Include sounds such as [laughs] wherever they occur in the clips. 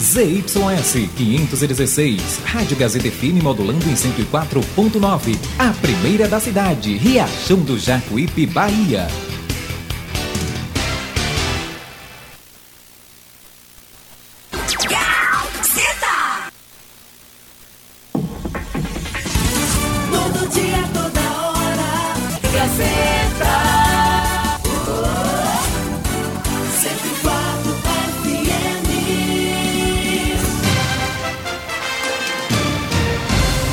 ZYS 516, Rádio Gazeta FM modulando em 104.9. A primeira da cidade, Riachão do Jacuípe, Bahia.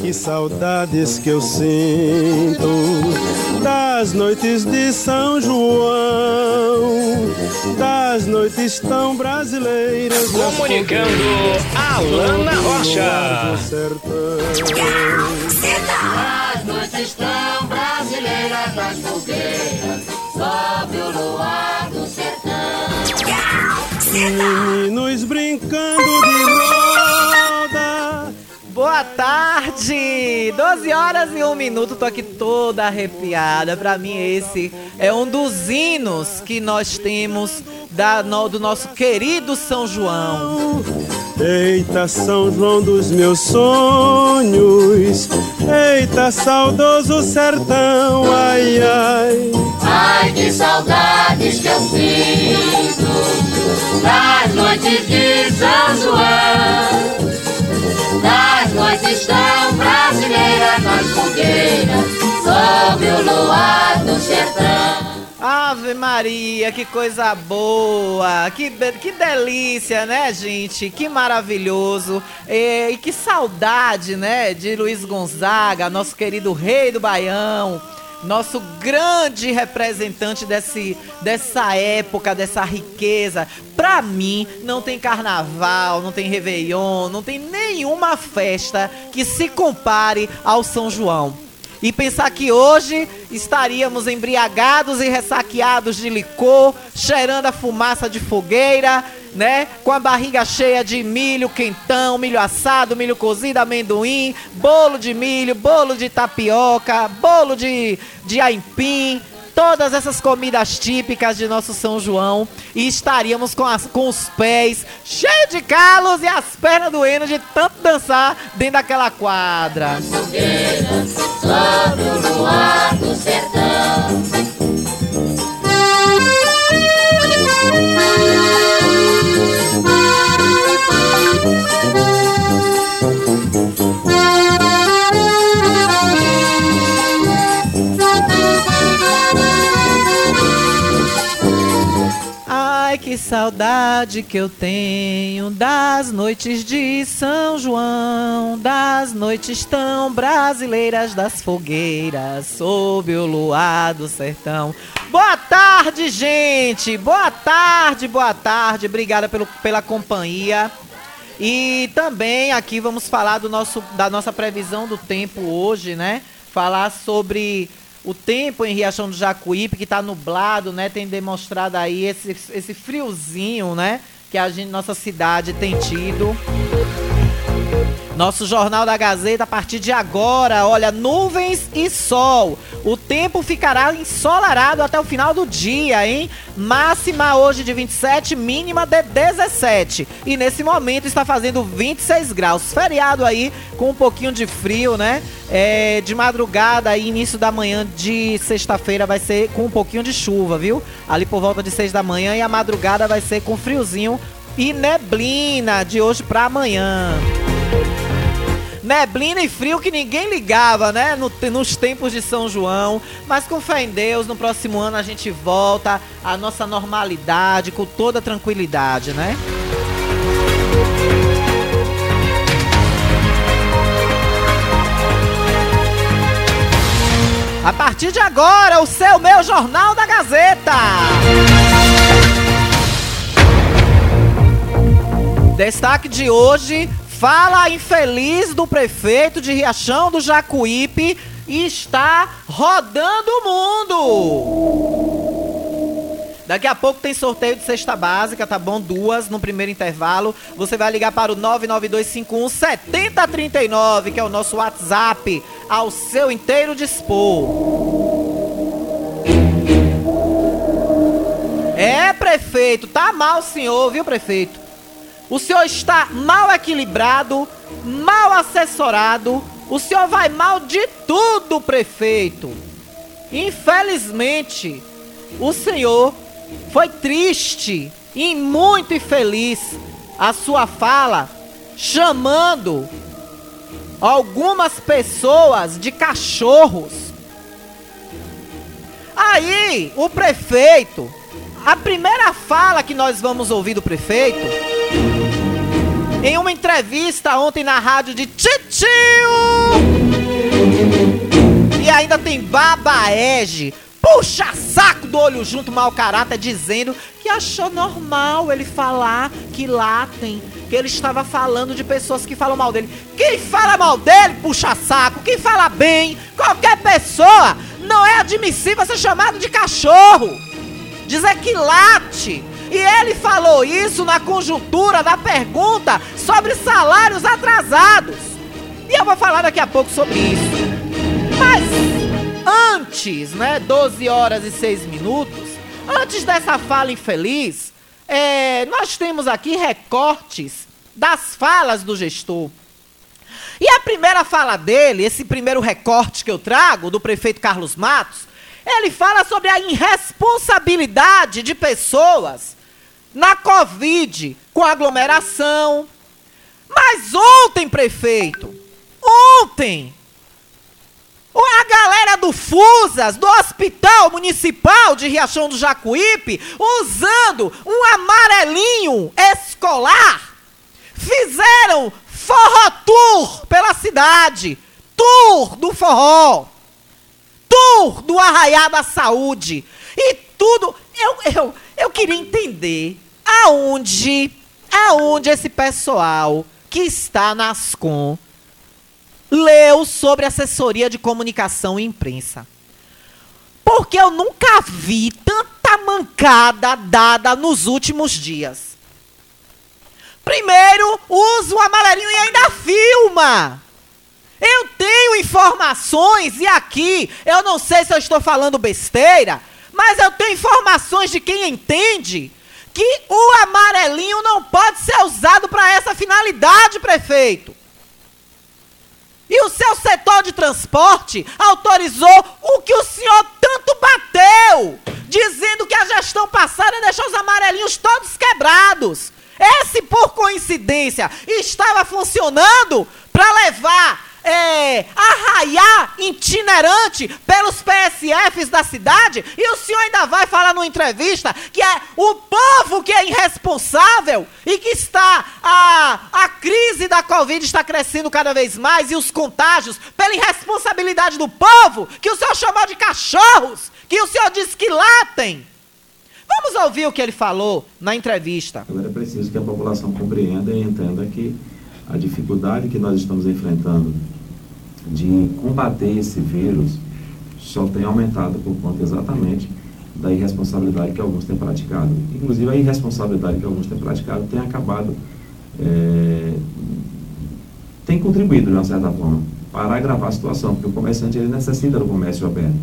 Que saudades que eu sinto das noites de São João, das noites tão brasileiras. Comunicando Alana Rocha. As noites tão brasileiras das fogueiras, sobe o luar do sertão. Meninos brincando de Boa tarde! 12 horas e um minuto, tô aqui toda arrepiada. Para mim, esse é um dos hinos que nós temos da, no, do nosso querido São João. Eita, São João dos meus sonhos, eita, saudoso sertão, ai, ai. Ai, que saudades que eu sinto das noites de São João nas noites tão brasileiras, nas fogueiras, sob o luar do sertão. Ave Maria, que coisa boa, que, que delícia, né, gente? Que maravilhoso. E, e que saudade, né, de Luiz Gonzaga, nosso querido rei do Baião nosso grande representante desse, dessa época, dessa riqueza. Pra mim, não tem carnaval, não tem Réveillon, não tem nenhuma festa que se compare ao São João. E pensar que hoje estaríamos embriagados e ressaqueados de licor, cheirando a fumaça de fogueira, né? Com a barriga cheia de milho quentão, milho assado, milho cozido, amendoim, bolo de milho, bolo de tapioca, bolo de, de aipim, todas essas comidas típicas de nosso São João e estaríamos com, as, com os pés cheios de calos e as pernas doendo de tanto dançar dentro daquela quadra. Sobre o do sertão que saudade que eu tenho das noites de São João, das noites tão brasileiras das fogueiras, sob o luar do sertão. Boa tarde, gente! Boa tarde, boa tarde. Obrigada pelo, pela companhia. E também aqui vamos falar do nosso, da nossa previsão do tempo hoje, né? Falar sobre o tempo em Riachão do Jacuípe, que está nublado, né? Tem demonstrado aí esse, esse friozinho, né? Que a gente, nossa cidade tem tido. Nosso Jornal da Gazeta, a partir de agora, olha, nuvens e sol. O tempo ficará ensolarado até o final do dia, hein? Máxima hoje de 27, mínima de 17. E nesse momento está fazendo 26 graus. Feriado aí, com um pouquinho de frio, né? É, de madrugada e início da manhã de sexta-feira vai ser com um pouquinho de chuva, viu? Ali por volta de 6 da manhã e a madrugada vai ser com friozinho e neblina de hoje para amanhã neblina e frio que ninguém ligava, né? No, nos tempos de São João. Mas com fé em Deus, no próximo ano a gente volta à nossa normalidade, com toda tranquilidade, né? A partir de agora, o seu meu Jornal da Gazeta. Destaque de hoje, fala infeliz do prefeito de Riachão do Jacuípe e está rodando o mundo. Daqui a pouco tem sorteio de cesta básica, tá bom? Duas no primeiro intervalo. Você vai ligar para o 99251 7039, que é o nosso WhatsApp, ao seu inteiro dispor. É, prefeito, tá mal senhor, viu, prefeito? O senhor está mal equilibrado, mal assessorado. O senhor vai mal de tudo, prefeito. Infelizmente, o senhor foi triste e muito infeliz a sua fala chamando algumas pessoas de cachorros. Aí, o prefeito, a primeira fala que nós vamos ouvir do prefeito, em uma entrevista ontem na rádio de Titio, e ainda tem Babaege, puxa saco do olho junto, mau caráter, dizendo que achou normal ele falar que lá tem, que ele estava falando de pessoas que falam mal dele. Quem fala mal dele, puxa saco, quem fala bem, qualquer pessoa, não é admissível ser chamado de cachorro. Dizer que late. E ele falou isso na conjuntura da pergunta sobre salários atrasados. E eu vou falar daqui a pouco sobre isso. Mas antes, né, 12 horas e 6 minutos, antes dessa fala infeliz, é, nós temos aqui recortes das falas do gestor. E a primeira fala dele, esse primeiro recorte que eu trago, do prefeito Carlos Matos, ele fala sobre a irresponsabilidade de pessoas na Covid, com aglomeração. Mas ontem, prefeito, ontem, a galera do FUSAS, do Hospital Municipal de Riachão do Jacuípe, usando um amarelinho escolar, fizeram forró tour pela cidade. Tour do forró tour do Arraiá da Saúde. E tudo. Eu, eu, eu queria entender aonde, aonde esse pessoal que está na Ascom leu sobre assessoria de comunicação e imprensa. Porque eu nunca vi tanta mancada dada nos últimos dias. Primeiro, usa o amarelinho e ainda filma. Eu tenho informações, e aqui eu não sei se eu estou falando besteira, mas eu tenho informações de quem entende que o amarelinho não pode ser usado para essa finalidade, prefeito. E o seu setor de transporte autorizou o que o senhor tanto bateu, dizendo que a gestão passada deixou os amarelinhos todos quebrados. Esse, por coincidência, estava funcionando para levar é, arraiar itinerante pelos PSFs da cidade e o senhor ainda vai falar numa entrevista que é o povo que é irresponsável e que está a, a crise da Covid está crescendo cada vez mais e os contágios pela irresponsabilidade do povo que o senhor chamou de cachorros, que o senhor disse que latem. Vamos ouvir o que ele falou na entrevista. Agora é preciso que a população compreenda e entenda que a dificuldade que nós estamos enfrentando de combater esse vírus só tem aumentado por conta exatamente da irresponsabilidade que alguns têm praticado. Inclusive, a irresponsabilidade que alguns têm praticado tem acabado, é, tem contribuído, de uma certa forma, para agravar a situação, porque o comerciante ele necessita do comércio aberto.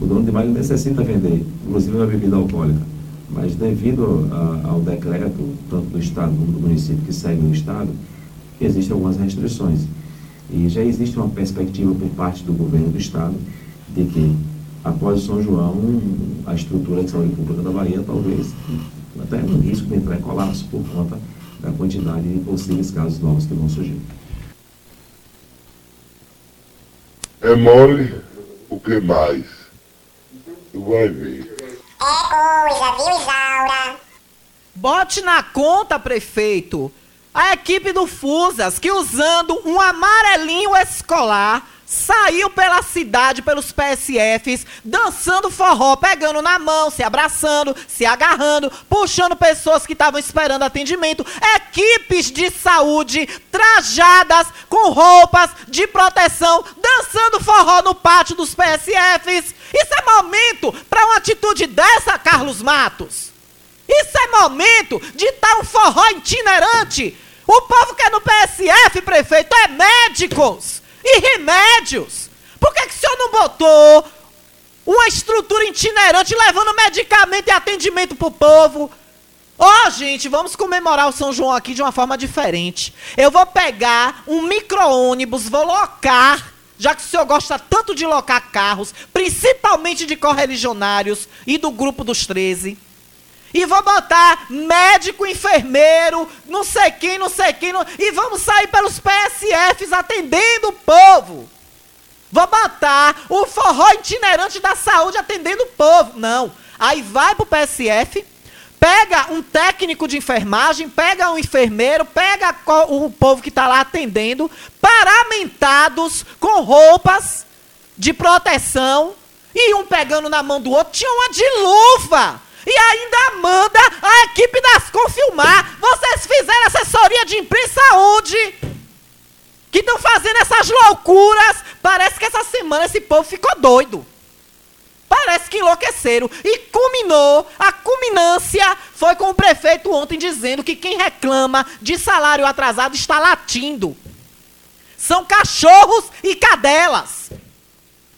O dono de bar necessita vender, inclusive uma bebida alcoólica. Mas devido a, ao decreto, tanto do Estado como do município que segue o Estado, existem algumas restrições. E já existe uma perspectiva por parte do governo do Estado de que, após o São João, a estrutura de saúde pública da Bahia talvez até um risco de entrar em colapso por conta da quantidade de possíveis casos novos que vão surgir. É mole o que mais? Tu vai ver. É coisa, viu, Isaura? Bote na conta, prefeito, a equipe do Fusas que usando um amarelinho escolar saiu pela cidade, pelos PSFs, dançando forró, pegando na mão, se abraçando, se agarrando, puxando pessoas que estavam esperando atendimento, equipes de saúde trajadas com roupas de proteção, dançando forró no pátio dos PSFs. Isso é momento para uma atitude dessa, Carlos Matos. Isso é momento de estar um forró itinerante. O povo que é no PSF, prefeito, é médicos e remédios. Por que, que o senhor não botou uma estrutura itinerante levando medicamento e atendimento pro povo? Ó, oh, gente, vamos comemorar o São João aqui de uma forma diferente. Eu vou pegar um micro-ônibus, vou locar, já que o senhor gosta tanto de locar carros, principalmente de correligionários e do grupo dos 13. E vou botar médico, enfermeiro, não sei quem, não sei quem. Não, e vamos sair pelos PSFs atendendo o povo. Vou botar o forró itinerante da saúde atendendo o povo. Não. Aí vai pro PSF, pega um técnico de enfermagem, pega um enfermeiro, pega o povo que está lá atendendo, paramentados com roupas de proteção, e um pegando na mão do outro, tinha uma de luva e ainda manda a equipe das Com filmar. Vocês fizeram assessoria de imprensa onde? Que estão fazendo essas loucuras. Parece que essa semana esse povo ficou doido. Parece que enlouqueceram. E culminou, a culminância foi com o prefeito ontem dizendo que quem reclama de salário atrasado está latindo. São cachorros e cadelas.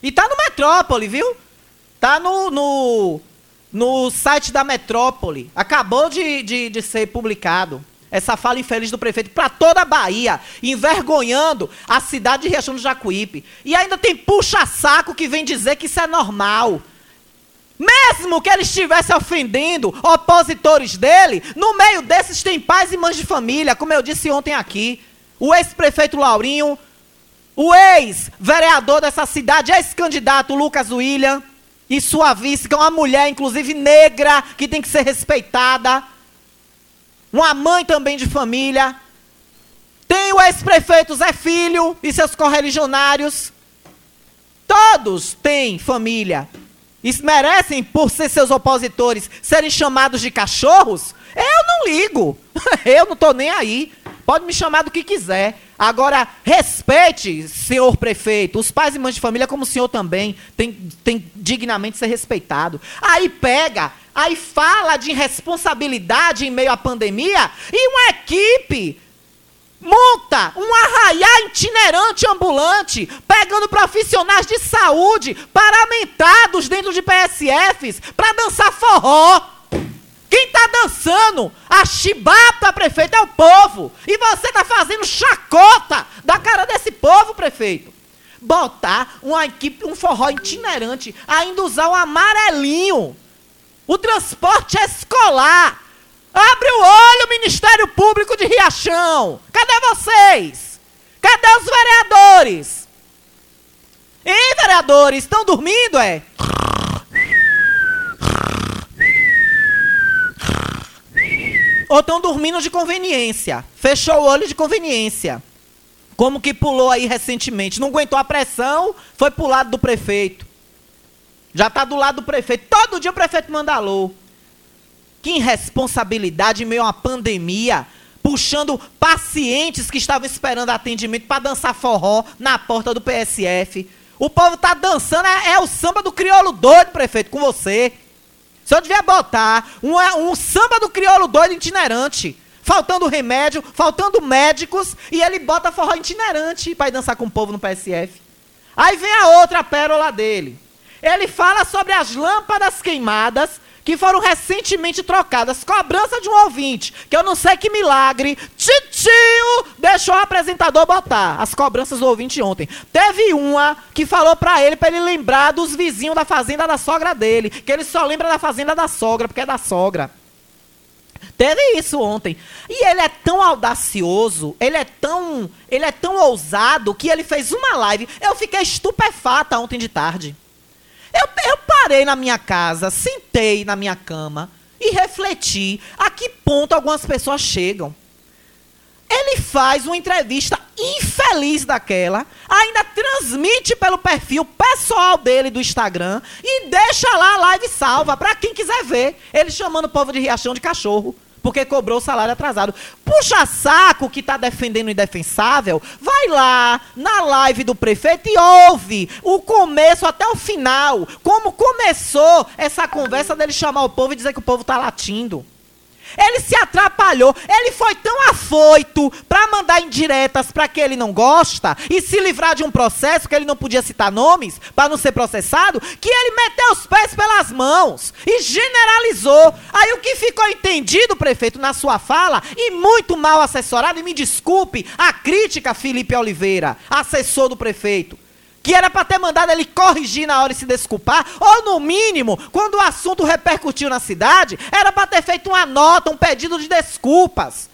E tá no Metrópole, viu? Tá no, no no site da Metrópole. Acabou de, de, de ser publicado essa fala infeliz do prefeito para toda a Bahia, envergonhando a cidade de Riachão do Jacuípe. E ainda tem puxa-saco que vem dizer que isso é normal. Mesmo que ele estivesse ofendendo opositores dele, no meio desses tem pais e mães de família, como eu disse ontem aqui. O ex-prefeito Laurinho, o ex-vereador dessa cidade, ex-candidato Lucas William, e sua vice, que é uma mulher, inclusive negra, que tem que ser respeitada. Uma mãe também de família. Tem o ex-prefeito Zé Filho e seus correligionários. Todos têm família. E merecem, por ser seus opositores, serem chamados de cachorros? Eu não ligo. [laughs] Eu não estou nem aí. Pode me chamar do que quiser. Agora, respeite, senhor prefeito, os pais e mães de família, como o senhor também, tem, tem dignamente ser respeitado. Aí pega, aí fala de irresponsabilidade em meio à pandemia e uma equipe monta um arraiá itinerante ambulante, pegando profissionais de saúde paramentados dentro de PSFs para dançar forró. Quem está dançando a chibata, prefeito, é o povo. E você está fazendo chacota da cara desse povo, prefeito. Botar uma equipe, um forró itinerante, ainda usar o amarelinho. O transporte escolar. Abre o olho, Ministério Público de Riachão. Cadê vocês? Cadê os vereadores? Hein, vereadores? Estão dormindo, é? Ou estão dormindo de conveniência. Fechou o olho de conveniência. Como que pulou aí recentemente. Não aguentou a pressão, foi pro lado do prefeito. Já está do lado do prefeito. Todo dia o prefeito manda alô. Que irresponsabilidade em meio a uma pandemia. Puxando pacientes que estavam esperando atendimento para dançar forró na porta do PSF. O povo tá dançando, é, é o samba do crioulo doido, prefeito, com você. O senhor devia botar um, um samba do crioulo doido itinerante. Faltando remédio, faltando médicos, e ele bota forró itinerante para ir dançar com o povo no PSF. Aí vem a outra pérola dele. Ele fala sobre as lâmpadas queimadas que foram recentemente trocadas. Cobrança de um ouvinte, que eu não sei que milagre. Titio deixou o apresentador botar as cobranças do ouvinte ontem. Teve uma que falou para ele, para ele lembrar dos vizinhos da fazenda da sogra dele. Que ele só lembra da fazenda da sogra, porque é da sogra. Teve isso ontem. E ele é tão audacioso, ele é tão, ele é tão ousado que ele fez uma live. Eu fiquei estupefata ontem de tarde. Eu, eu parei na minha casa, sentei na minha cama e refleti a que ponto algumas pessoas chegam. Ele faz uma entrevista infeliz daquela, ainda transmite pelo perfil pessoal dele do Instagram e deixa lá a live salva para quem quiser ver. Ele chamando o povo de Riachão de cachorro porque cobrou o salário atrasado. Puxa saco que está defendendo o indefensável, vai lá na live do prefeito e ouve o começo até o final. Como começou essa conversa dele chamar o povo e dizer que o povo está latindo. Ele se atrapalhou. Ele foi tão afoito para mandar indiretas para que ele não gosta e se livrar de um processo que ele não podia citar nomes para não ser processado, que ele meteu os pés pelas mãos e generalizou. Aí o que ficou entendido, prefeito, na sua fala e muito mal assessorado, e me desculpe a crítica, Felipe Oliveira, assessor do prefeito que era para ter mandado ele corrigir na hora e se desculpar, ou no mínimo, quando o assunto repercutiu na cidade, era para ter feito uma nota, um pedido de desculpas.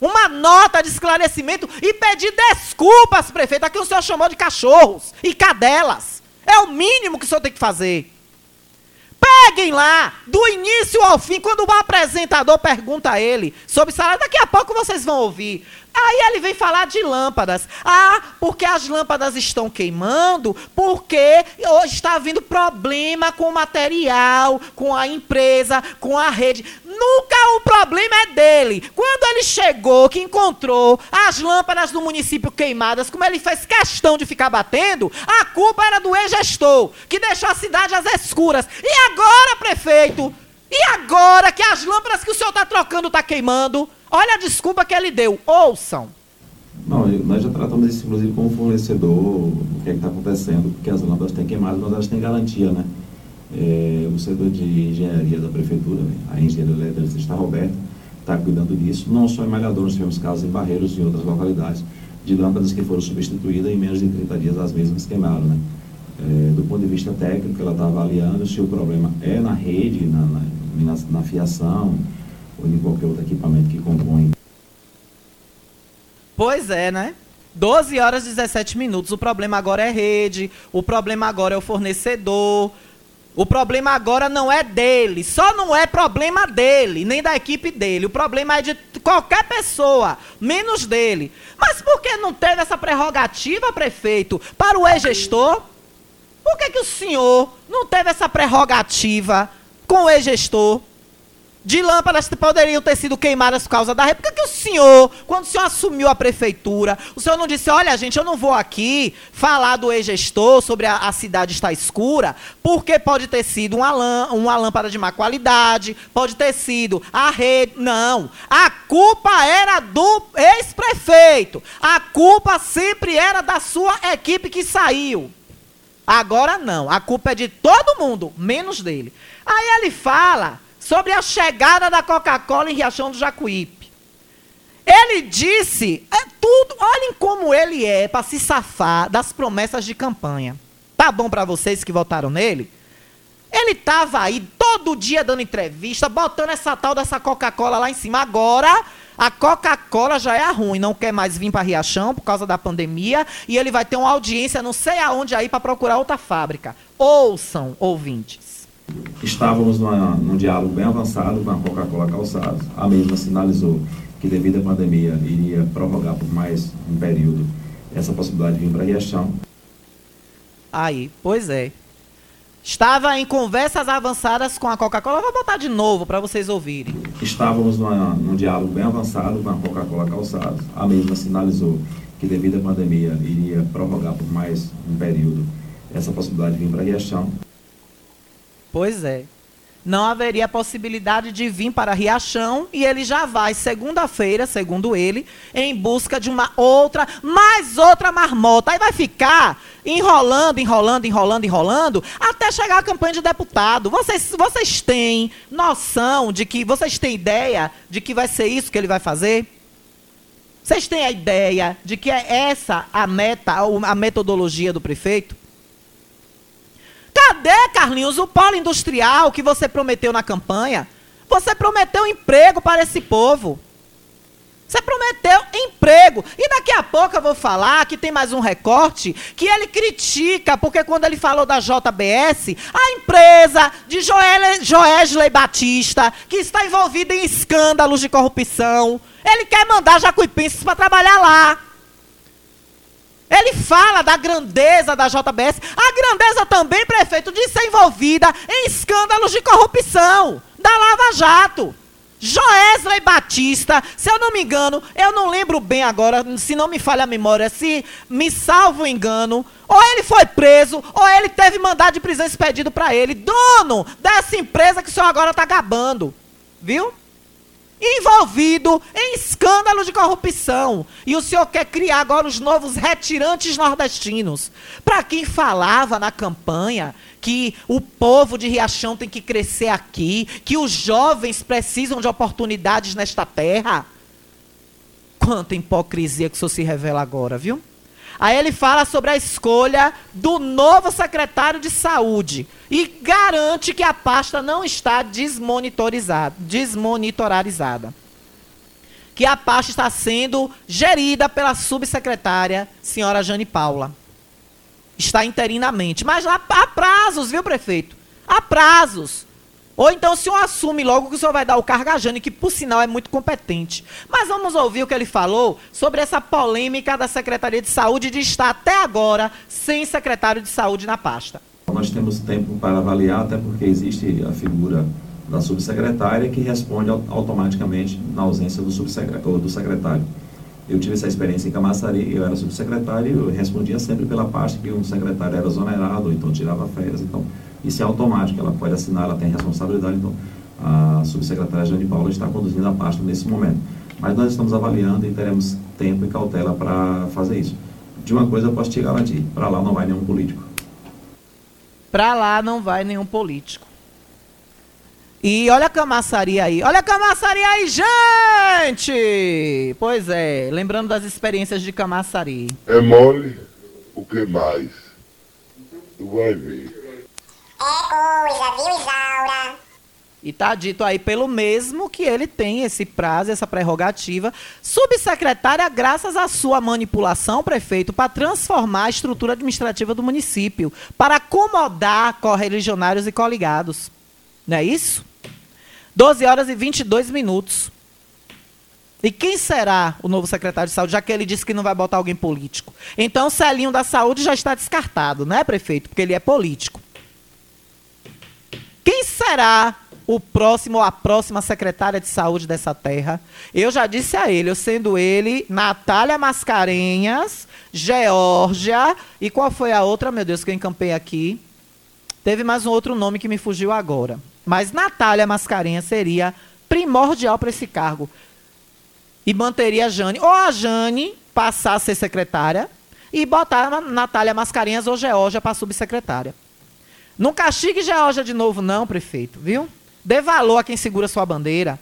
Uma nota de esclarecimento e pedir desculpas, prefeito, aqui o senhor chamou de cachorros e cadelas. É o mínimo que o senhor tem que fazer. Peguem lá, do início ao fim, quando o apresentador pergunta a ele sobre salário, daqui a pouco vocês vão ouvir. Aí ele vem falar de lâmpadas. Ah, porque as lâmpadas estão queimando, porque está havendo problema com o material, com a empresa, com a rede. Nunca o problema é dele. Quando ele chegou, que encontrou as lâmpadas do município queimadas, como ele fez questão de ficar batendo, a culpa era do ex-gestor, que deixou a cidade às escuras. E agora, prefeito? E agora que as lâmpadas que o senhor está trocando está queimando? Olha a desculpa que ele deu. Ouçam. Não, nós já tratamos isso, inclusive, com o fornecedor, o que é está acontecendo, porque as lâmpadas têm queimado, mas elas têm garantia, né? É, o setor de engenharia da prefeitura, a engenharia eletricista Roberto, está cuidando disso, não só em Malhador, nós tivemos casos em Barreiros e em outras localidades, de lâmpadas que foram substituídas em menos de 30 dias as mesmas queimaram, né? É, do ponto de vista técnico, ela está avaliando se o problema é na rede, na, na, na fiação, ou de qualquer outro equipamento que compõe. Pois é, né? 12 horas e 17 minutos. O problema agora é rede, o problema agora é o fornecedor. O problema agora não é dele, só não é problema dele, nem da equipe dele. O problema é de qualquer pessoa, menos dele. Mas por que não teve essa prerrogativa, prefeito, para o ex-gestor? Por que, que o senhor não teve essa prerrogativa com o ex-gestor? De lâmpadas que poderiam ter sido queimadas por causa da época que o senhor, quando o senhor assumiu a prefeitura, o senhor não disse, olha gente, eu não vou aqui falar do ex-gestor sobre a, a, cidade estar escura, porque pode ter sido uma, lã, uma lâmpada de má qualidade, pode ter sido a rede, não, a culpa era do ex-prefeito, a culpa sempre era da sua equipe que saiu. Agora não, a culpa é de todo mundo, menos dele. Aí ele fala sobre a chegada da Coca-Cola em Riachão do Jacuípe. Ele disse, é tudo, olhem como ele é para se safar das promessas de campanha. Tá bom para vocês que votaram nele? Ele tava aí todo dia dando entrevista, botando essa tal dessa Coca-Cola lá em cima. Agora, a Coca-Cola já é ruim, não quer mais vir para Riachão por causa da pandemia e ele vai ter uma audiência não sei aonde aí para procurar outra fábrica. Ouçam, ouvintes. Estávamos numa, num diálogo bem avançado com a Coca-Cola Calçados. A mesma sinalizou que, devido à pandemia, iria prorrogar por mais um período essa possibilidade de vir para Riachão. Aí, pois é. Estava em conversas avançadas com a Coca-Cola. Vou botar de novo para vocês ouvirem. Estávamos numa, num diálogo bem avançado com a Coca-Cola Calçados. A mesma sinalizou que, devido à pandemia, iria prorrogar por mais um período essa possibilidade de vir para Riachão. Pois é. Não haveria possibilidade de vir para Riachão e ele já vai, segunda-feira, segundo ele, em busca de uma outra, mais outra marmota. Aí vai ficar enrolando, enrolando, enrolando, enrolando, até chegar a campanha de deputado. Vocês, vocês têm noção de que, vocês têm ideia de que vai ser isso que ele vai fazer? Vocês têm a ideia de que é essa a meta, a metodologia do prefeito? Cadê, Carlinhos, o polo industrial que você prometeu na campanha? Você prometeu emprego para esse povo. Você prometeu emprego. E daqui a pouco eu vou falar que tem mais um recorte que ele critica, porque quando ele falou da JBS, a empresa de Joel, Joesley Batista, que está envolvida em escândalos de corrupção, ele quer mandar jacuipenses para trabalhar lá. Ele fala da grandeza da JBS. A grandeza também, prefeito, de ser envolvida em escândalos de corrupção da Lava Jato. Joesley Batista, se eu não me engano, eu não lembro bem agora, se não me falha a memória, se me salvo o engano, ou ele foi preso, ou ele teve mandado de prisão expedido para ele, dono dessa empresa que o senhor agora está gabando. Viu? Envolvido em escândalo de corrupção. E o senhor quer criar agora os novos retirantes nordestinos. Para quem falava na campanha que o povo de Riachão tem que crescer aqui, que os jovens precisam de oportunidades nesta terra. Quanta hipocrisia que o senhor se revela agora, viu? Aí ele fala sobre a escolha do novo secretário de saúde e garante que a pasta não está desmonitorizada, desmonitorizada. Que a pasta está sendo gerida pela subsecretária, senhora Jane Paula. Está interinamente. Mas há, prazos, viu, prefeito? Há prazos. Ou então o senhor assume logo que o senhor vai dar o cargo a Jane, que por sinal é muito competente. Mas vamos ouvir o que ele falou sobre essa polêmica da Secretaria de Saúde de estar até agora sem secretário de saúde na pasta. Nós temos tempo para avaliar, até porque existe a figura da subsecretária que responde automaticamente na ausência do, subsecretário, do secretário. Eu tive essa experiência em Camaçari, eu era subsecretário e eu respondia sempre pela pasta que um secretário era exonerado, ou então tirava férias, então isso é automático, ela pode assinar, ela tem responsabilidade, então a subsecretária Jane Paula está conduzindo a pasta nesse momento. Mas nós estamos avaliando e teremos tempo e cautela para fazer isso. De uma coisa eu posso te garantir, para lá não vai nenhum político. Para lá não vai nenhum político. E olha a camaçaria aí. Olha a camaçaria aí, gente! Pois é, lembrando das experiências de camaçaria. É mole o que mais? Tu vai ver. É coisa, viu, Isaura? E tá dito aí pelo mesmo que ele tem esse prazo, essa prerrogativa. Subsecretária, graças à sua manipulação, prefeito, para transformar a estrutura administrativa do município, para acomodar correligionários e coligados. Não é isso? 12 horas e 22 minutos. E quem será o novo secretário de saúde, já que ele disse que não vai botar alguém político? Então, o Celinho da Saúde já está descartado, né, prefeito? Porque ele é político. Quem será o próximo ou a próxima secretária de saúde dessa terra? Eu já disse a ele, eu sendo ele, Natália Mascarenhas, Geórgia, e qual foi a outra, meu Deus, que eu encampei aqui? Teve mais um outro nome que me fugiu agora. Mas Natália Mascarenhas seria primordial para esse cargo. E manteria a Jane. Ou a Jane passar a ser secretária e botar a Natália Mascarenhas ou Geórgia para subsecretária. Não castigue Geórgia de novo, não, prefeito, viu? Dê valor a quem segura sua bandeira.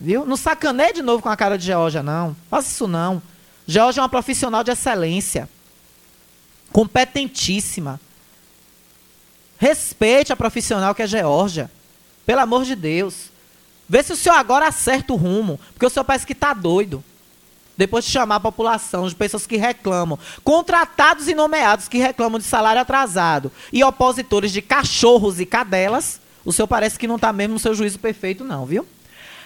Viu? Não sacaneie de novo com a cara de Geórgia, não. Faça isso, não. Geórgia é uma profissional de excelência. Competentíssima. Respeite a profissional que é Geórgia. Pelo amor de Deus. Vê se o senhor agora acerta o rumo. Porque o senhor parece que está doido depois de chamar a população de pessoas que reclamam, contratados e nomeados que reclamam de salário atrasado e opositores de cachorros e cadelas, o senhor parece que não está mesmo no seu juízo perfeito, não, viu?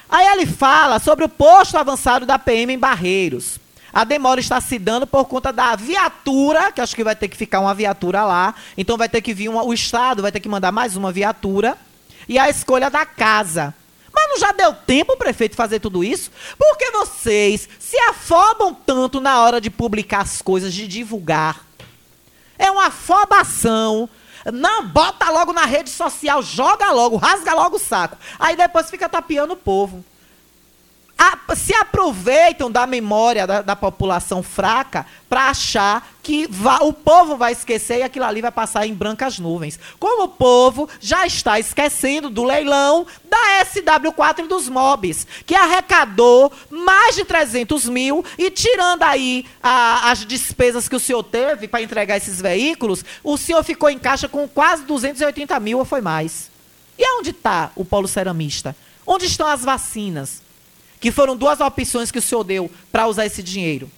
Aí ele fala sobre o posto avançado da PM em Barreiros. A demora está se dando por conta da viatura, que acho que vai ter que ficar uma viatura lá. Então vai ter que vir uma, o Estado vai ter que mandar mais uma viatura. E a escolha da casa. Mas não já deu tempo, prefeito, fazer tudo isso? Por que vocês se afobam tanto na hora de publicar as coisas, de divulgar? É uma afobação. Não, bota logo na rede social, joga logo, rasga logo o saco. Aí depois fica tapeando o povo a, se aproveitam da memória da, da população fraca para achar que o povo vai esquecer e aquilo ali vai passar em brancas nuvens. Como o povo já está esquecendo do leilão da SW4 e dos MOBs, que arrecadou mais de 300 mil e tirando aí a, as despesas que o senhor teve para entregar esses veículos, o senhor ficou em caixa com quase 280 mil ou foi mais. E onde está o polo ceramista? Onde estão as vacinas? Que foram duas opções que o senhor deu para usar esse dinheiro.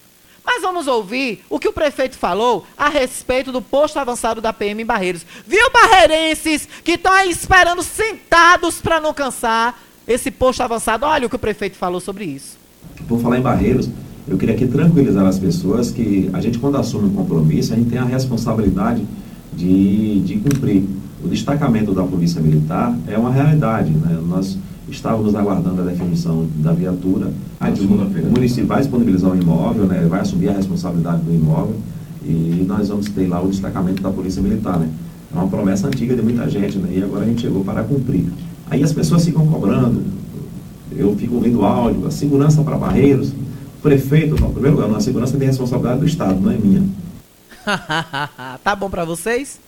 Mas vamos ouvir o que o prefeito falou a respeito do posto avançado da PM em Barreiros. Viu, barreirenses, que estão aí esperando sentados para não cansar esse posto avançado? Olha o que o prefeito falou sobre isso. Por falar em Barreiros, Eu queria aqui tranquilizar as pessoas que a gente, quando assume um compromisso, a gente tem a responsabilidade de, de cumprir. O destacamento da Polícia Militar é uma realidade. Né? Nós estávamos aguardando a definição da viatura. A o município vai disponibilizar um imóvel, né? vai assumir a responsabilidade do imóvel e nós vamos ter lá o destacamento da Polícia Militar. Né? É uma promessa antiga de muita gente né? e agora a gente chegou para cumprir. Aí as pessoas ficam cobrando, eu fico ouvindo áudio, a segurança para barreiros, prefeito, no primeiro lugar, a segurança tem responsabilidade do Estado, não é minha. [laughs] tá bom para vocês?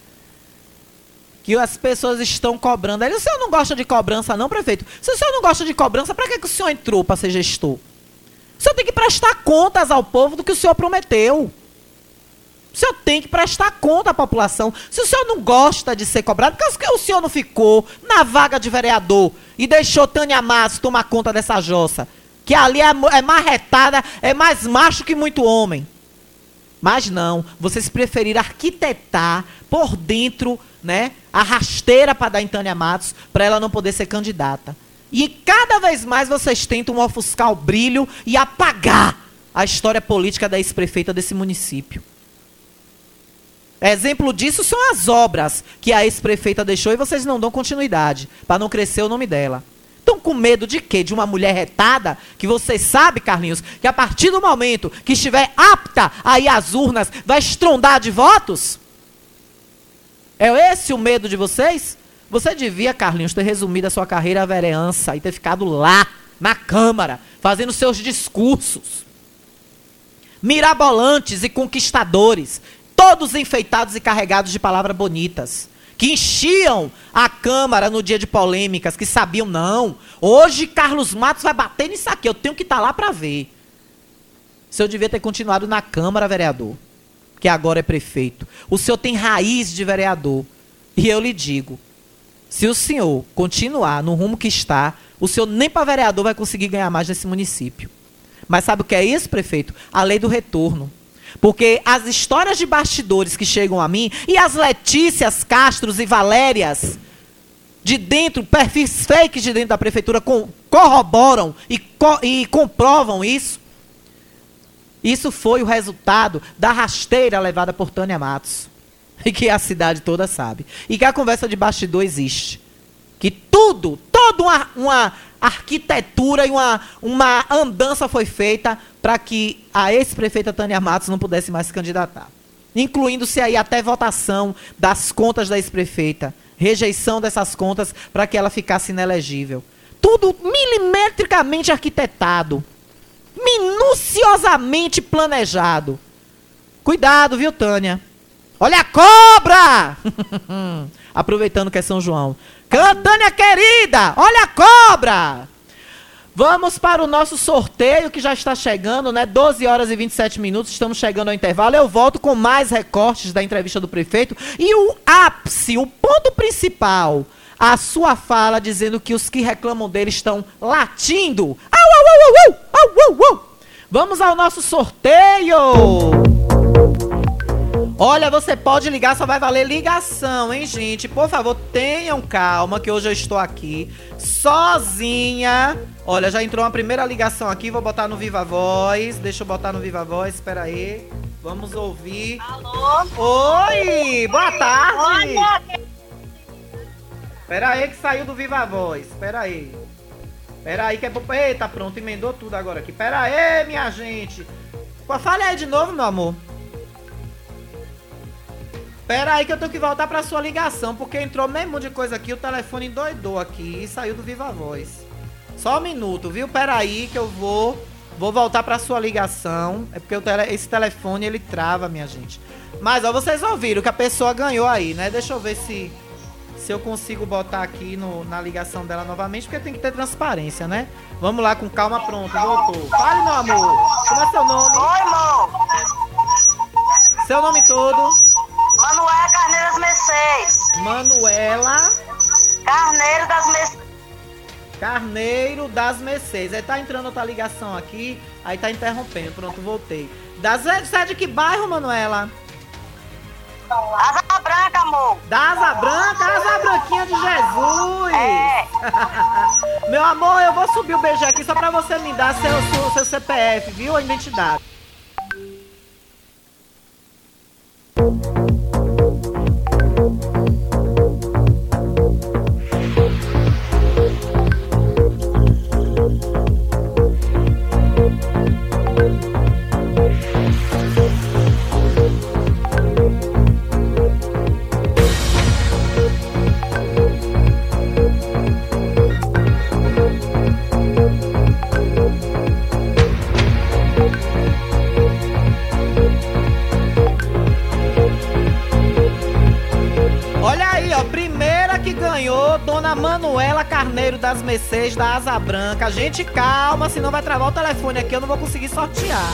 Que as pessoas estão cobrando. Aí, o senhor não gosta de cobrança, não, prefeito? Se o senhor não gosta de cobrança, para que, que o senhor entrou para ser gestor? O senhor tem que prestar contas ao povo do que o senhor prometeu. O senhor tem que prestar conta à população. Se o senhor não gosta de ser cobrado, por que o senhor não ficou na vaga de vereador e deixou Tânia Massa tomar conta dessa jossa? que ali é, é marretada, é mais macho que muito homem. Mas não, vocês preferiram arquitetar por dentro, né, a rasteira para dar em Tânia Matos, para ela não poder ser candidata. E cada vez mais vocês tentam ofuscar o brilho e apagar a história política da ex-prefeita desse município. Exemplo disso são as obras que a ex-prefeita deixou e vocês não dão continuidade, para não crescer o nome dela. Estão com medo de quê? De uma mulher retada? Que você sabe, Carlinhos, que a partir do momento que estiver apta a ir às urnas, vai estrondar de votos? É esse o medo de vocês? Você devia, Carlinhos, ter resumido a sua carreira à vereança e ter ficado lá, na Câmara, fazendo seus discursos. Mirabolantes e conquistadores, todos enfeitados e carregados de palavras bonitas que enchiam a Câmara no dia de polêmicas, que sabiam, não, hoje Carlos Matos vai bater nisso aqui, eu tenho que estar tá lá para ver. Se eu devia ter continuado na Câmara, vereador, que agora é prefeito. O senhor tem raiz de vereador. E eu lhe digo, se o senhor continuar no rumo que está, o senhor nem para vereador vai conseguir ganhar mais nesse município. Mas sabe o que é isso, prefeito? A lei do retorno. Porque as histórias de bastidores que chegam a mim, e as Letícias, Castros e Valérias, de dentro, perfis fakes de dentro da prefeitura, corroboram e, co, e comprovam isso. Isso foi o resultado da rasteira levada por Tânia Matos. [laughs] E que a cidade toda sabe. E que a conversa de bastidor existe. Que tudo, toda uma, uma arquitetura e uma, uma andança foi feita para que a ex-prefeita Tânia Matos não pudesse mais se candidatar. Incluindo-se aí até votação das contas da ex-prefeita, rejeição dessas contas para que ela ficasse inelegível. Tudo milimetricamente arquitetado, minuciosamente planejado. Cuidado, viu, Tânia? Olha a cobra! [laughs] Aproveitando que é São João. Tânia querida, olha a cobra! Vamos para o nosso sorteio que já está chegando, né? 12 horas e 27 minutos, estamos chegando ao intervalo. Eu volto com mais recortes da entrevista do prefeito e o ápice, o ponto principal, a sua fala dizendo que os que reclamam dele estão latindo. Au, au, au, au, au, au, au. Vamos ao nosso sorteio! Olha, você pode ligar, só vai valer ligação, hein, gente? Por favor, tenham calma, que hoje eu estou aqui sozinha. Olha, já entrou uma primeira ligação aqui, vou botar no Viva Voz. Deixa eu botar no Viva Voz, espera aí. Vamos ouvir. Alô? Oi, boa tarde. Olha, Espera aí que saiu do Viva Voz, espera aí. Espera aí que é... Eita, pronto, emendou tudo agora aqui. Espera aí, minha gente. Fale aí de novo, meu amor. Pera aí que eu tenho que voltar pra sua ligação, porque entrou mesmo de coisa aqui, o telefone doidou aqui e saiu do Viva Voz. Só um minuto, viu? Pera aí que eu vou vou voltar pra sua ligação. É porque tele, esse telefone ele trava, minha gente. Mas ó, vocês ouviram que a pessoa ganhou aí, né? Deixa eu ver se se eu consigo botar aqui no, na ligação dela novamente, porque tem que ter transparência, né? Vamos lá com calma, pronto, voltou. Fale, meu amor. Como é seu nome? Oi, irmão. Seu nome todo? Manuela Carneiro das Mercedes. Manuela Carneiro das Mercedes. Carneiro das Mercedes. Aí tá entrando outra ligação aqui, aí tá interrompendo. Pronto, voltei. Das, você é de que bairro, Manuela? Asa Branca, amor. Da Asa Branca, Asa Branquinha de Jesus. É. [laughs] Meu amor, eu vou subir o beijo aqui só pra você me dar seu, seu, seu CPF, viu? A identidade. Primeira que ganhou, Dona Manuela Carneiro das Mercedes da Asa Branca. Gente, calma, senão vai travar o telefone aqui, eu não vou conseguir sortear.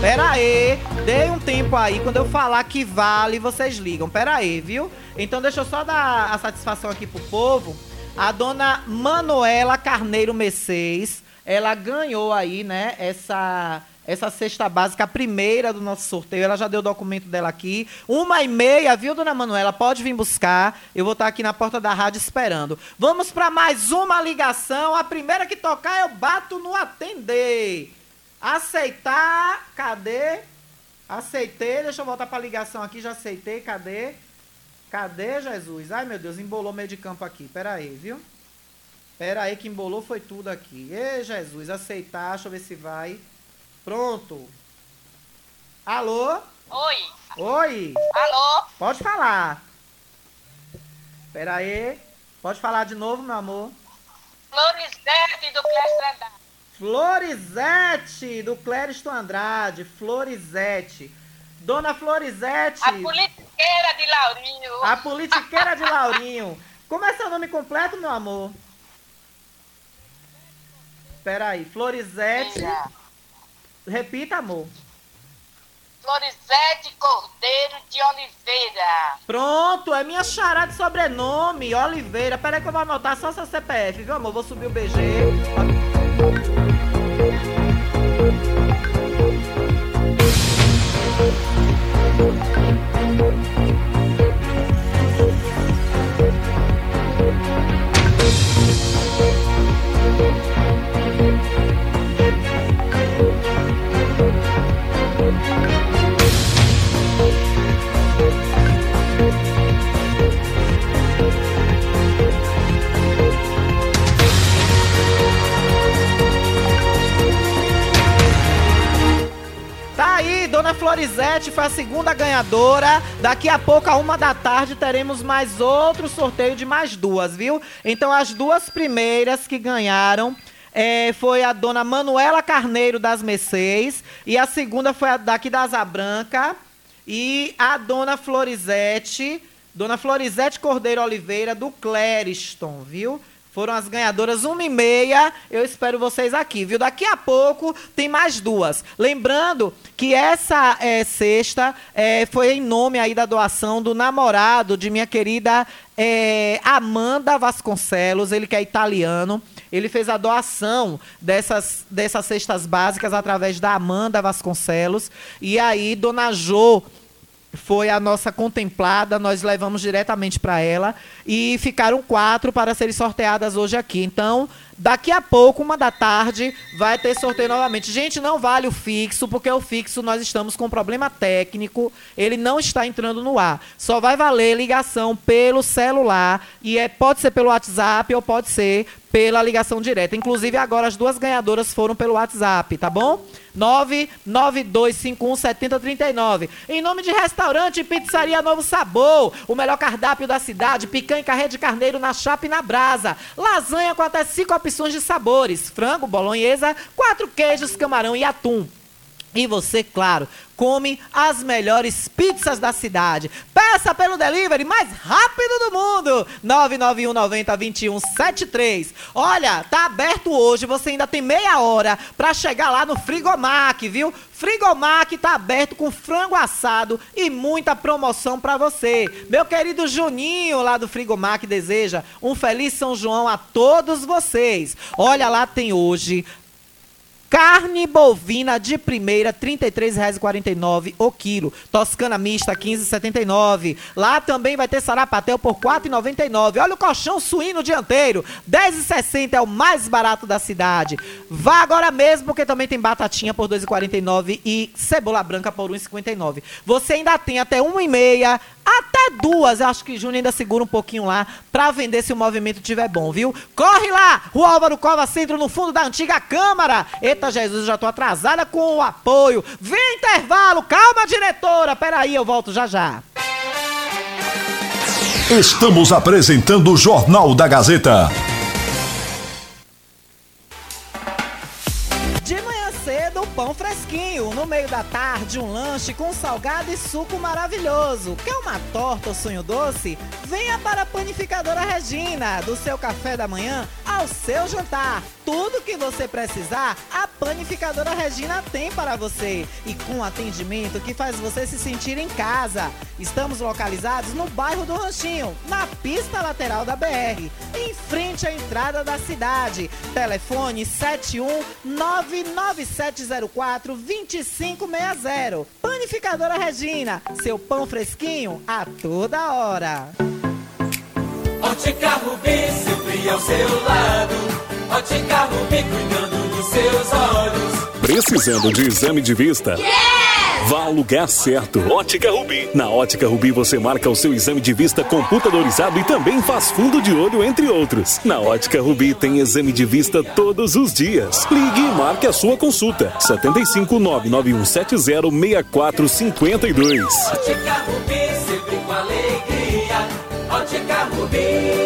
Pera aí, dei um tempo aí, quando eu falar que vale, vocês ligam. Pera aí, viu? Então deixa eu só dar a satisfação aqui pro povo. A Dona Manuela Carneiro Mercedes, ela ganhou aí, né, essa essa cesta básica, a primeira do nosso sorteio. Ela já deu o documento dela aqui. Uma e meia, viu, dona Manuela? Pode vir buscar. Eu vou estar aqui na porta da rádio esperando. Vamos para mais uma ligação. A primeira que tocar, eu bato no atender. Aceitar. Cadê? Aceitei. Deixa eu voltar para a ligação aqui. Já aceitei. Cadê? Cadê, Jesus? Ai, meu Deus, embolou meio de campo aqui. Pera aí, viu? Pera aí que embolou foi tudo aqui. Ê, Jesus, aceitar. Deixa eu ver se vai. Pronto. Alô? Oi. Oi. Alô? Pode falar. Pera aí. Pode falar de novo, meu amor. Florizete do Clécio Andrade. Florizete, do Clériston Andrade. Florizete. Dona Florizete. A politiqueira de Laurinho. A politiqueira de Laurinho. Como é seu nome completo, meu amor? Pera aí. Florizete. Repita, amor. Florizete Cordeiro de Oliveira. Pronto, é minha chará de sobrenome, Oliveira. Peraí que eu vou anotar só seu CPF, viu, amor? Vou subir o BG. Florizete foi a segunda ganhadora. Daqui a pouco, a uma da tarde, teremos mais outro sorteio de mais duas, viu? Então, as duas primeiras que ganharam eh, foi a Dona Manuela Carneiro das Mercês e a segunda foi a daqui da Asa Branca e a Dona Florizete, Dona Florizete Cordeiro Oliveira do Clériston, viu? Foram as ganhadoras uma e meia. Eu espero vocês aqui, viu? Daqui a pouco tem mais duas. Lembrando que essa é, sexta é, foi em nome aí da doação do namorado de minha querida é, Amanda Vasconcelos, ele que é italiano. Ele fez a doação dessas, dessas cestas básicas através da Amanda Vasconcelos. E aí, Dona Jo foi a nossa contemplada, nós levamos diretamente para ela e ficaram quatro para serem sorteadas hoje aqui. Então, daqui a pouco, uma da tarde, vai ter sorteio novamente. Gente, não vale o fixo, porque o fixo nós estamos com problema técnico, ele não está entrando no ar. Só vai valer ligação pelo celular e é pode ser pelo WhatsApp ou pode ser pela ligação direta. Inclusive, agora as duas ganhadoras foram pelo WhatsApp, tá bom? 992517039. Em nome de restaurante Pizzaria Novo Sabor, o melhor cardápio da cidade, picanha e carré de carneiro na chapa e na brasa. Lasanha com até cinco opções de sabores: frango, bolonhesa, quatro queijos, camarão e atum. E você, claro, come as melhores pizzas da cidade. Peça pelo delivery mais rápido do mundo. 991 90 21 73. Olha, tá aberto hoje, você ainda tem meia hora para chegar lá no Frigomac, viu? Frigomac tá aberto com frango assado e muita promoção para você. Meu querido Juninho lá do Frigomac deseja um feliz São João a todos vocês. Olha lá tem hoje Carne bovina de primeira, R$ 33,49 o quilo. Toscana mista, R$ 15,79. Lá também vai ter sarapatel por R$ 4,99. Olha o colchão suíno dianteiro, R$ 10,60 é o mais barato da cidade. Vá agora mesmo, porque também tem batatinha por R$ 2,49 e cebola branca por R$ 1,59. Você ainda tem até 1,5 até duas. Eu acho que Júnior ainda segura um pouquinho lá pra vender se o movimento tiver bom, viu? Corre lá! Rua Álvaro Cova Centro, no fundo da antiga Câmara. Eita, Jesus, já tô atrasada com o apoio. Vem intervalo, calma, diretora. Peraí, eu volto já já. Estamos apresentando o Jornal da Gazeta. Cedo, pão fresquinho. No meio da tarde, um lanche com salgado e suco maravilhoso. Quer uma torta ou sonho doce? Venha para a Panificadora Regina. Do seu café da manhã ao seu jantar. Tudo que você precisar, a Panificadora Regina tem para você. E com atendimento que faz você se sentir em casa. Estamos localizados no bairro do Ranchinho, na pista lateral da BR, em frente à entrada da cidade. Telefone 7199704 2560. Panificadora Regina, seu pão fresquinho a toda hora. Ótica Rubi, sempre ao seu lado. Ótica Rubi, cuidando dos seus olhos. Precisando de exame de vista? Vá ao lugar certo. Ótica Rubi. Na Ótica Rubi você marca o seu exame de vista computadorizado e também faz fundo de olho, entre outros. Na Ótica Rubi tem exame de vista todos os dias. Ligue e marque a sua consulta. 75 99170 6452. Ótica Rubi, sempre com alegria. Ótica Rubi.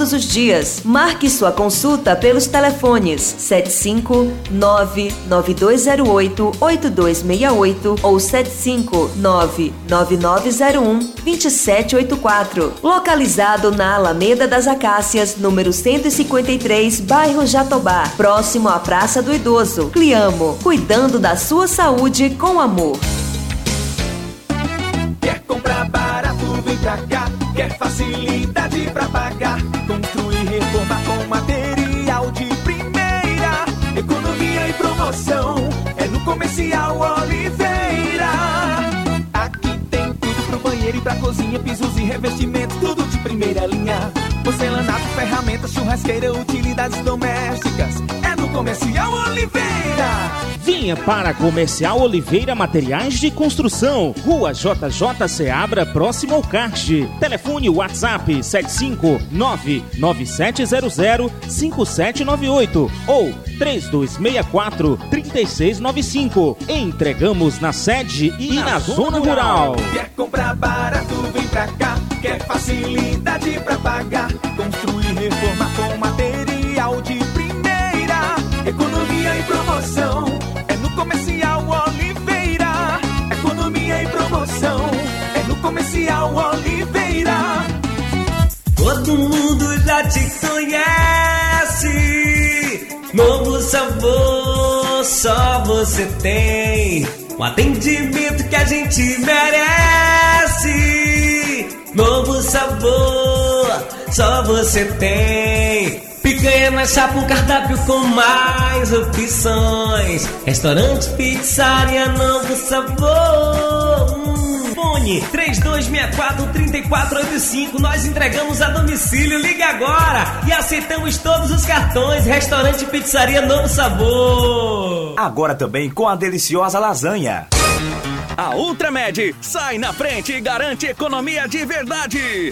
todos os dias. Marque sua consulta pelos telefones 75992088268 ou 75999012784. Localizado na Alameda das Acácias, número 153, bairro Jatobá, próximo à Praça do Idoso. Cliamo, cuidando da sua saúde com amor. Quer comprar barato, vem pra cá. Quer facilidade pra pagar. Comercial Oliveira. Aqui tem tudo pro banheiro e pra cozinha. Pisos e revestimentos, tudo de primeira linha. Porcelanato, ferramentas, churrasqueira, utilidades domésticas. Comercial Oliveira. Venha para Comercial Oliveira Materiais de Construção, Rua JJ Seabra, próximo ao Kart. Telefone WhatsApp 75997005798 ou 3264-3695. Entregamos na sede e, na, zona rural. Quer comprar barato, vem pra cá. Quer facilidade pra pagar. Construir, reformar com material de É no Comercial Oliveira. Economia e promoção. É no Comercial Oliveira. Todo mundo já te conhece. Novo sabor, só você tem. Um atendimento que a gente merece. Novo sabor, só você tem. Picanha na chapa, um cardápio com mais opções. Restaurante, pizzaria, novo sabor. Hum, Fone 3264-3485. Nós entregamos a domicílio. Liga agora e aceitamos todos os cartões. Restaurante, pizzaria, novo sabor. Agora também com a deliciosa lasanha. A Ultramed sai na frente e garante economia de verdade.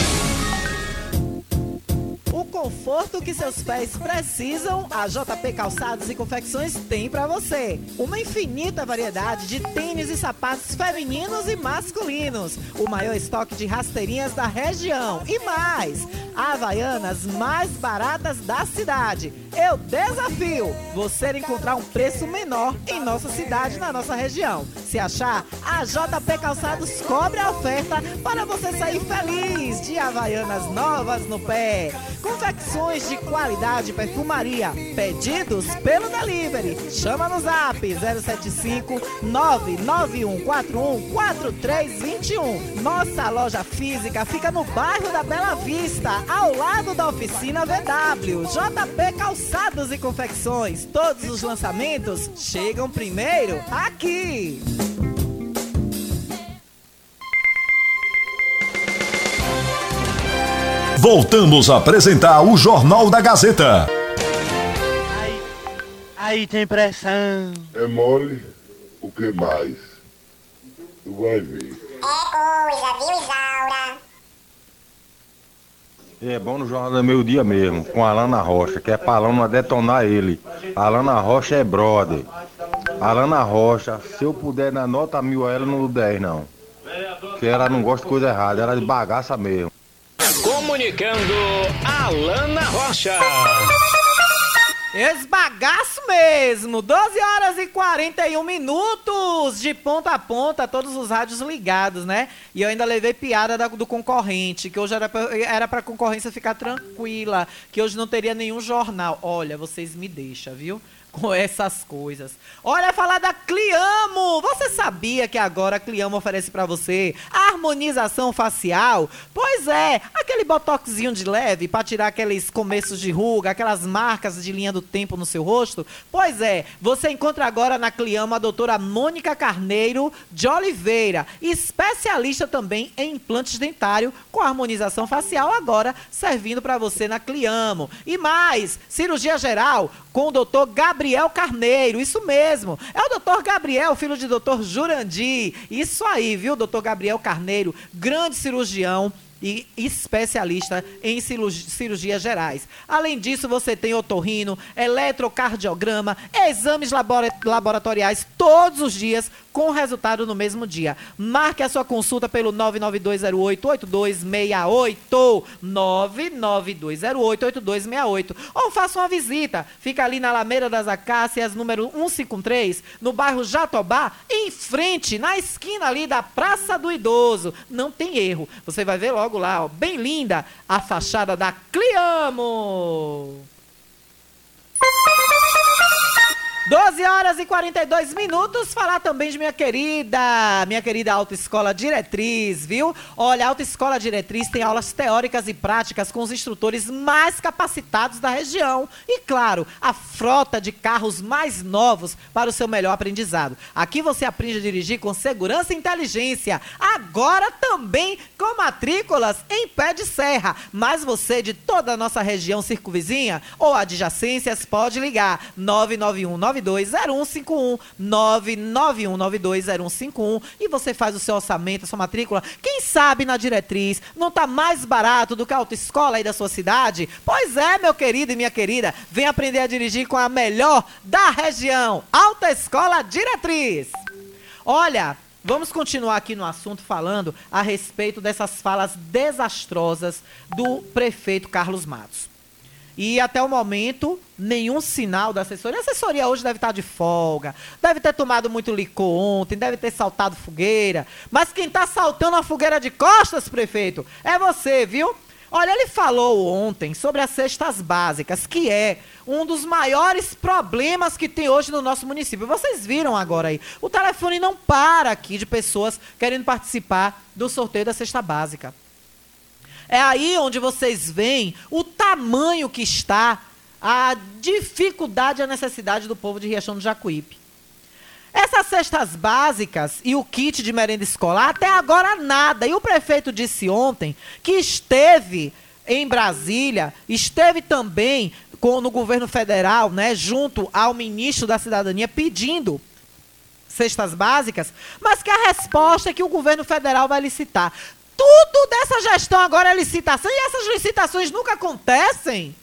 Conforto que seus pés precisam, a JP Calçados e Confecções tem para você. Uma infinita variedade de tênis e sapatos femininos e masculinos. O maior estoque de rasteirinhas da região. E mais, Havaianas mais baratas da cidade. Eu desafio você encontrar um preço menor em nossa cidade, na nossa região. Se achar, a JP Calçados cobre a oferta para você sair feliz de Havaianas novas no pé. Confecções de qualidade perfumaria. Pedidos pelo delivery. Chama no zap 075 99141 4321. Nossa loja física fica no bairro da Bela Vista, ao lado da oficina VW. JP Calçados e Confecções. Todos os lançamentos chegam primeiro aqui. Voltamos a apresentar o Jornal da Gazeta. Aí tem pressão. É mole? O que mais? Tu vai ver. É coisa, viu, Isaura? É bom no Jornal do Meio Dia mesmo, com a Alana Rocha, que é pra Alana detonar ele. A Alana Rocha é brother. A Alana Rocha, se eu puder dar nota mil a ela, não dou 10 não. Porque ela não gosta de coisa errada, ela é de bagaça mesmo. Comunicando Alana Rocha. Esbagaço mesmo! 12 horas e 41 minutos de ponta a ponta, todos os rádios ligados, né? E eu ainda levei piada da- do concorrente, que hoje era pra, era pra concorrência ficar tranquila, que hoje não teria nenhum jornal. Olha, vocês me deixam, viu? Com essas coisas. Olha, falar da Cliamo! Você sabia que agora a Cliamo oferece pra você harmonização facial? Pois é, aquele botoxinho de leve pra tirar aqueles começos de ruga, aquelas marcas de linha do tempo no seu rosto? Pois é, você encontra agora na Cliamo a doutora Mônica Carneiro de Oliveira, especialista também em implantes dentário com harmonização facial agora servindo pra você na Cliamo. E mais, cirurgia geral com o doutor Gabriel Carneiro, isso mesmo. É o doutor Gabriel, filho de doutor Jurandir. Isso aí, viu, doutor Gabriel Carneiro, grande cirurgião e especialista em cirurgi- cirurgias gerais. Além disso, você tem otorrino, eletrocardiograma, exames labora- laboratoriais todos os dias com resultado no mesmo dia. Marque a sua consulta pelo 992088268, 992088268 ou faça uma visita. Fica ali na Alameda das Acácias, número 153, no bairro Jatobá, em frente, na esquina ali da Praça do Idoso. Não tem erro. Você vai ver logo lá, ó, bem linda, a fachada da Cliamo. 12 horas e 42 minutos. Falar também de minha querida, minha querida Autoescola Diretriz, viu? Olha, a Autoescola Diretriz tem aulas teóricas e práticas com os instrutores mais capacitados da região. E, claro, a frota de carros mais novos para o seu melhor aprendizado. Aqui você aprende a dirigir com segurança e inteligência. Agora também com matrículas em pé de serra. Mas você de toda a nossa região circunvizinha ou adjacências pode ligar 991 920151 991920151 e você faz o seu orçamento, a sua matrícula. Quem sabe na diretriz não tá mais barato do que a autoescola aí da sua cidade? Pois é, meu querido e minha querida, vem aprender a dirigir com a melhor da região. Alta Escola Diretriz. Olha, Vamos continuar aqui no assunto falando a respeito dessas falas desastrosas do prefeito Carlos Matos. E até o momento, nenhum sinal da assessoria. A assessoria hoje deve estar de folga, deve ter tomado muito licor ontem, deve ter saltado fogueira. Mas quem está saltando a fogueira de costas, prefeito, é você, viu? Olha, ele falou ontem sobre as cestas básicas, que é um dos maiores problemas que tem hoje no nosso município. Vocês viram agora aí. O telefone não para aqui de pessoas querendo participar do sorteio da cesta básica. É aí onde vocês veem o tamanho que está a dificuldade e a necessidade do povo de Riachão do Jacuípe. Essas cestas básicas e o kit de merenda escolar, até agora nada. E o prefeito disse ontem que esteve em Brasília, esteve também com, no governo federal, né, junto ao ministro da Cidadania, pedindo cestas básicas, mas que a resposta é que o governo federal vai licitar. Tudo dessa gestão agora é licitação e essas licitações nunca acontecem.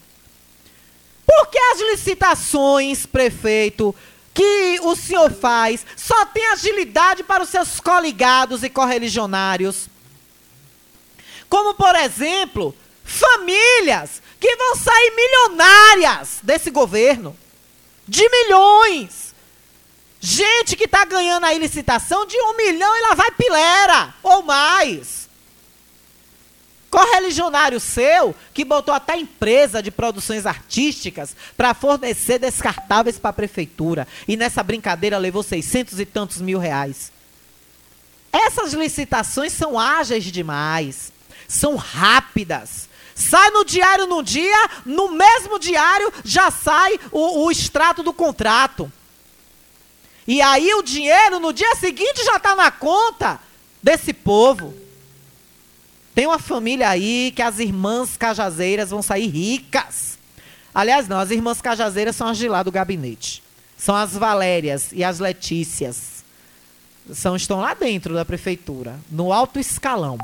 Por que as licitações, prefeito, que o senhor faz só tem agilidade para os seus coligados e correligionários? Como, por exemplo, famílias que vão sair milionárias desse governo. De milhões. Gente que está ganhando aí licitação de um milhão e lá vai pilera, ou mais. Correligionário seu, que botou até empresa de produções artísticas para fornecer descartáveis para a prefeitura. E nessa brincadeira levou seiscentos e tantos mil reais. Essas licitações são ágeis demais. São rápidas. Sai no diário num dia, no mesmo diário já sai o, o extrato do contrato. E aí o dinheiro no dia seguinte já está na conta desse povo. Tem uma família aí que as irmãs cajazeiras vão sair ricas. Aliás, não, as irmãs cajazeiras são as de lá do gabinete. São as Valérias e as Letícias. São, estão lá dentro da prefeitura, no alto escalão.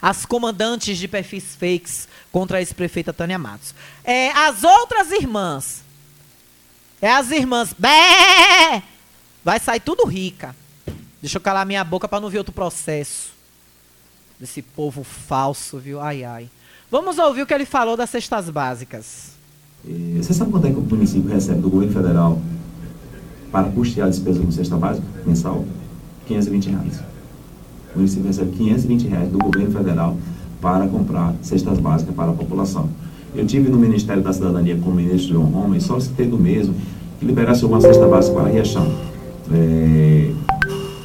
As comandantes de perfis fakes contra a ex-prefeita Tânia Matos. É, as outras irmãs. É as irmãs. Bé! Vai sair tudo rica. Deixa eu calar minha boca para não ver outro processo desse povo falso, viu? Ai, ai. Vamos ouvir o que ele falou das cestas básicas. Você sabe quanto é que o município recebe do governo federal para custear a despesa com cesta básica mensal? 520 reais. O município recebe 520 reais do governo federal para comprar cestas básicas para a população. Eu tive no Ministério da Cidadania com o ministro João Roma e solicitei do mesmo que liberasse uma cesta básica para Riachão. É,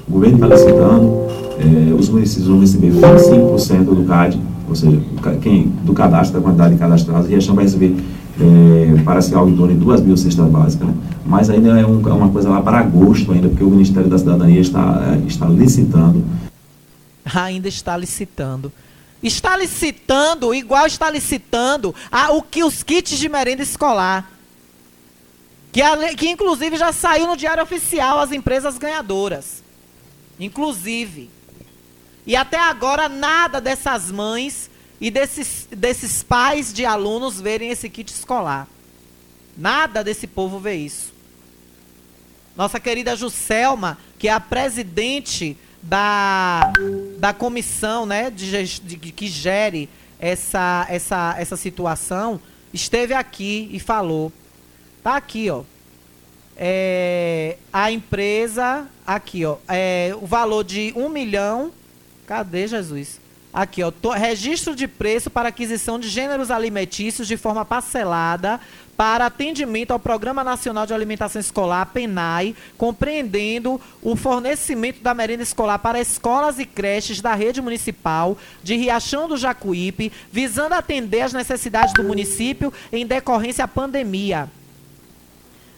o governo está licitando, é, os municípios vão receber 25% do CAD, ou seja, quem, do cadastro, da quantidade de cadastrados, Riachão vai receber, é, parece que em 2 mil cestas básicas, né? mas ainda é, um, é, uma coisa lá para agosto ainda, porque o Ministério da Cidadania está, é, está licitando. Ainda está licitando. Está licitando, igual está licitando a, o que os kits de merenda escolar. Que, a, que inclusive já saiu no Diário Oficial as empresas ganhadoras. Inclusive. E até agora nada dessas mães e desses, desses pais de alunos verem esse kit escolar. Nada desse povo vê isso. Nossa querida Juscelma, que é a presidente da, da comissão né, de, de, que gere essa, essa, essa situação, esteve aqui e falou. Tá aqui, ó. É, a empresa, aqui, ó. É, o valor de um milhão Cadê Jesus? Aqui, ó, registro de preço para aquisição de gêneros alimentícios de forma parcelada para atendimento ao Programa Nacional de Alimentação Escolar, PENAI, compreendendo o fornecimento da merenda escolar para escolas e creches da rede municipal de Riachão do Jacuípe, visando atender às necessidades do município em decorrência à pandemia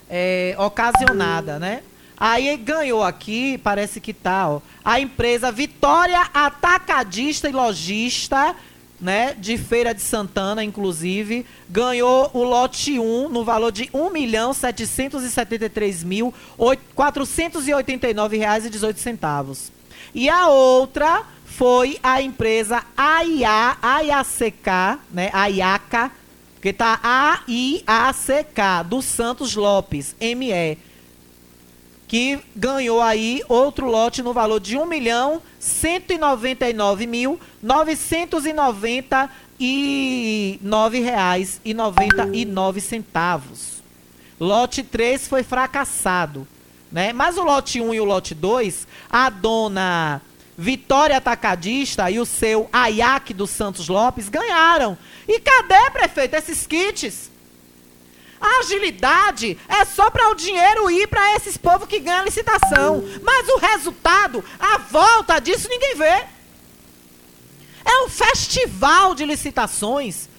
é, ocasionada, né? Aí ganhou aqui, parece que tá, ó, a empresa Vitória Atacadista e Logista, né, de Feira de Santana, inclusive, ganhou o lote 1 no valor de R$ 1.773.489,18. E a outra foi a empresa AIA, AIACK, né, AIACA, que tá A-I-A-C-K, do Santos Lopes, ME que ganhou aí outro lote no valor de R$ 1.199.999,99 Lote 3 foi fracassado, né? Mas o lote 1 e o lote 2, a dona Vitória Atacadista e o seu Ayac dos Santos Lopes ganharam. E cadê, prefeito, esses kits? A agilidade é só para o dinheiro ir para esses povos que ganham licitação. Mas o resultado, a volta disso, ninguém vê. É um festival de licitações.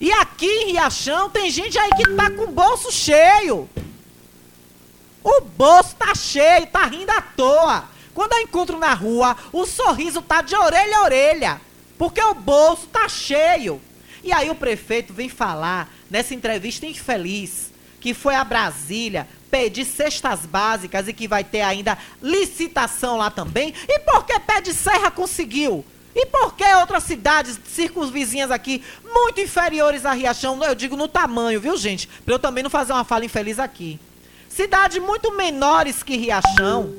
E aqui em Riachão tem gente aí que tá com o bolso cheio. O bolso tá cheio, tá rindo à toa. Quando eu encontro na rua, o sorriso tá de orelha a orelha. Porque o bolso tá cheio. E aí o prefeito vem falar nessa entrevista infeliz que foi a Brasília pedir cestas básicas e que vai ter ainda licitação lá também. E por que Pé de Serra conseguiu? E por que outras cidades circunvizinhas aqui, muito inferiores a Riachão, eu digo no tamanho, viu gente? Para eu também não fazer uma fala infeliz aqui. Cidades muito menores que Riachão,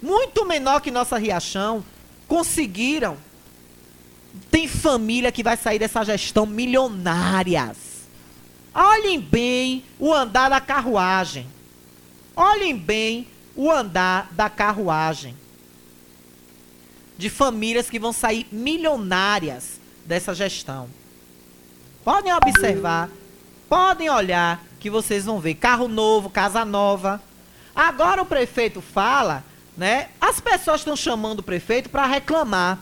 muito menor que nossa Riachão, conseguiram. Tem família que vai sair dessa gestão milionárias. Olhem bem o andar da carruagem. Olhem bem o andar da carruagem. De famílias que vão sair milionárias dessa gestão. Podem observar, podem olhar, que vocês vão ver. Carro novo, casa nova. Agora o prefeito fala, né? As pessoas estão chamando o prefeito para reclamar.